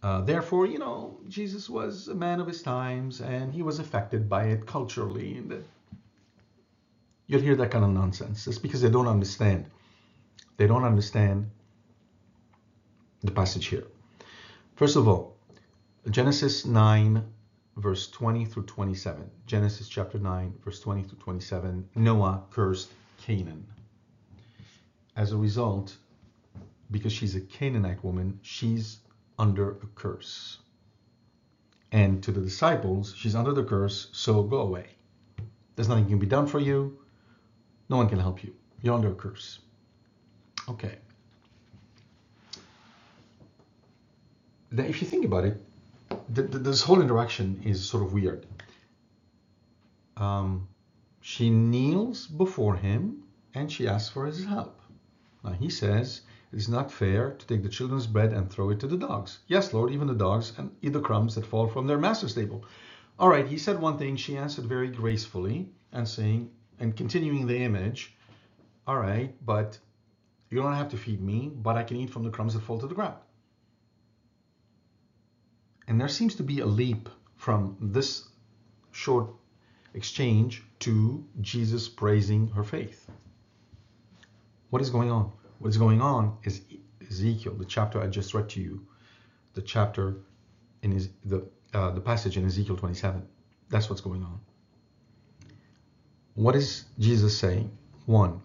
Uh, therefore, you know, Jesus was a man of his times and he was affected by it culturally. And you'll hear that kind of nonsense. It's because they don't understand. They don't understand the passage here. First of all, Genesis 9, verse 20 through 27. Genesis chapter 9, verse 20 through 27. Noah cursed Canaan. As a result, because she's a Canaanite woman, she's under a curse. And to the disciples, she's under the curse, so go away. There's nothing can be done for you. No one can help you. You're under a curse. Okay. Then if you think about it, th th this whole interaction is sort of weird. Um, she kneels before him and she asks for his help. Now he says, It is not fair to take the children's bread and throw it to the dogs. Yes, Lord, even the dogs and eat the crumbs that fall from their master's table. All right, he said one thing, she answered very gracefully and saying, and continuing the image, All right, but you don't have to feed me, but I can eat from the crumbs that fall to the ground. And there seems to be a leap from this short exchange to Jesus praising her faith. What is going on? What's going on is Ezekiel, the chapter I just read to you, the chapter in his, the uh, the passage in Ezekiel 27. That's what's going on. What is Jesus saying? One,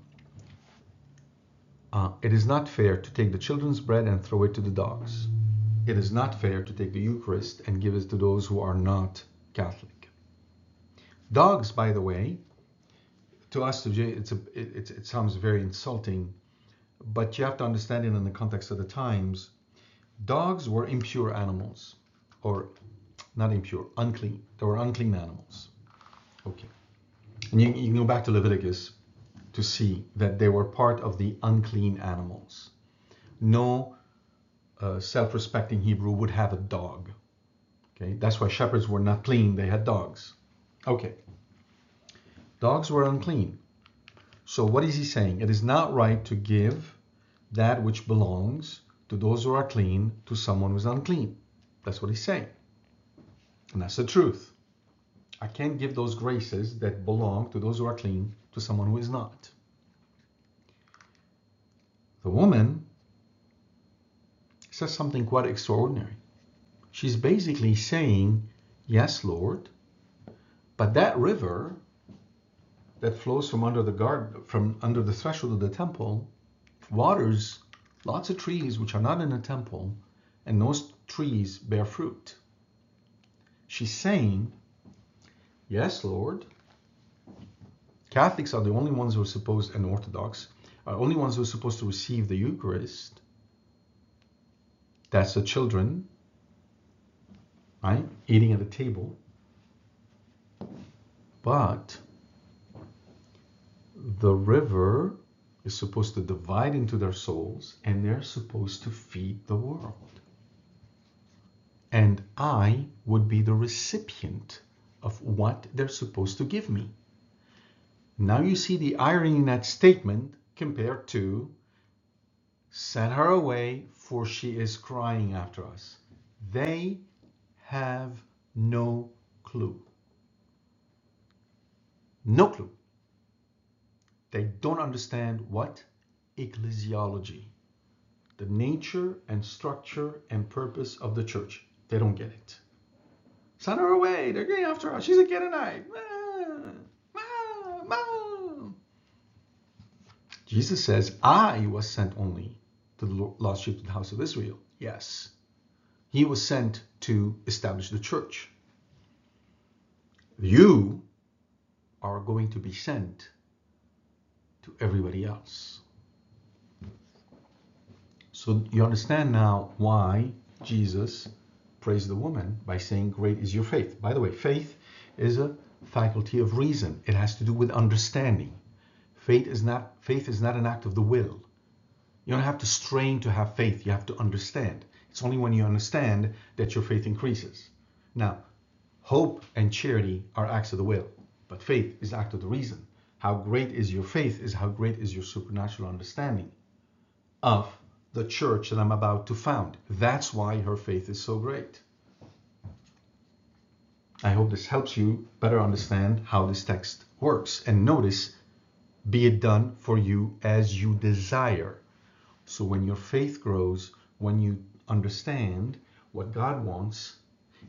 uh, it is not fair to take the children's bread and throw it to the dogs. It is not fair to take the Eucharist and give it to those who are not Catholic. Dogs, by the way, to us it's a, it, it sounds very insulting, but you have to understand it in the context of the times. Dogs were impure animals, or not impure, unclean. They were unclean animals. Okay. And you, you can go back to Leviticus to see that they were part of the unclean animals. No uh, self-respecting Hebrew would have a dog. Okay, that's why shepherds were not clean; they had dogs. Okay, dogs were unclean. So what is he saying? It is not right to give that which belongs to those who are clean to someone who's unclean. That's what he's saying, and that's the truth. I can't give those graces that belong to those who are clean to someone who is not. The woman says something quite extraordinary. She's basically saying, Yes, Lord, but that river that flows from under the guard from under the threshold of the temple waters lots of trees which are not in the temple, and those trees bear fruit. She's saying Yes, Lord. Catholics are the only ones who are supposed, and Orthodox, are only ones who are supposed to receive the Eucharist. That's the children, right? Eating at the table. But the river is supposed to divide into their souls and they're supposed to feed the world. And I would be the recipient of what they're supposed to give me. Now you see the irony in that statement compared to send her away for she is crying after us. They have no clue. No clue. They don't understand what? Ecclesiology. The nature and structure and purpose of the church. They don't get it. Send her away. They're going after her. She's a Canaanite. Jesus says, I was sent only to the lost sheep of the house of Israel. Yes. He was sent to establish the church. You are going to be sent to everybody else. So you understand now why Jesus praised the woman by saying, Great is your faith. By the way, faith is a faculty of reason, it has to do with understanding. Faith is not faith is not an act of the will. You don't have to strain to have faith, you have to understand. It's only when you understand that your faith increases. Now, hope and charity are acts of the will, but faith is act of the reason. How great is your faith is how great is your supernatural understanding of the church that I'm about to found. That's why her faith is so great. I hope this helps you better understand how this text works. And notice, be it done for you as you desire. So when your faith grows, when you understand what God wants,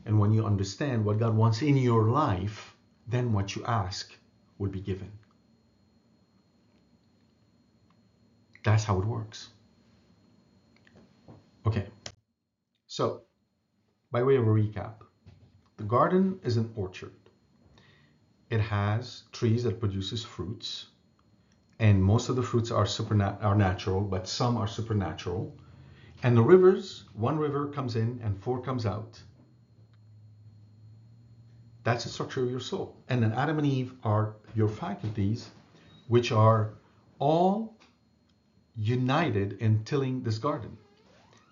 and when you understand what God wants in your life, then what you ask will be given. That's how it works. Okay, so by way of a recap, the garden is an orchard. It has trees that produces fruits, and most of the fruits are supernat- are natural, but some are supernatural. And the rivers, one river comes in and four comes out. That's the structure of your soul. And then Adam and Eve are your faculties, which are all united in tilling this garden.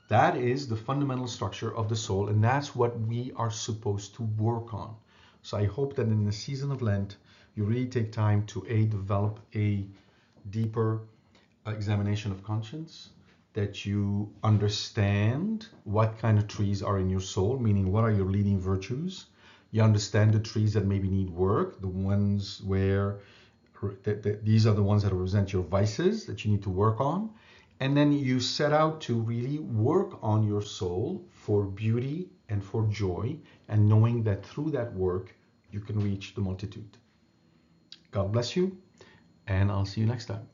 That is the fundamental structure of the soul, and that's what we are supposed to work on. So I hope that in the season of Lent, you really take time to a develop a deeper uh, examination of conscience, that you understand what kind of trees are in your soul, meaning what are your leading virtues. You understand the trees that maybe need work, the ones where these are the ones that represent your vices that you need to work on and then you set out to really work on your soul for beauty and for joy, and knowing that through that work, you can reach the multitude. God bless you, and I'll see you next time.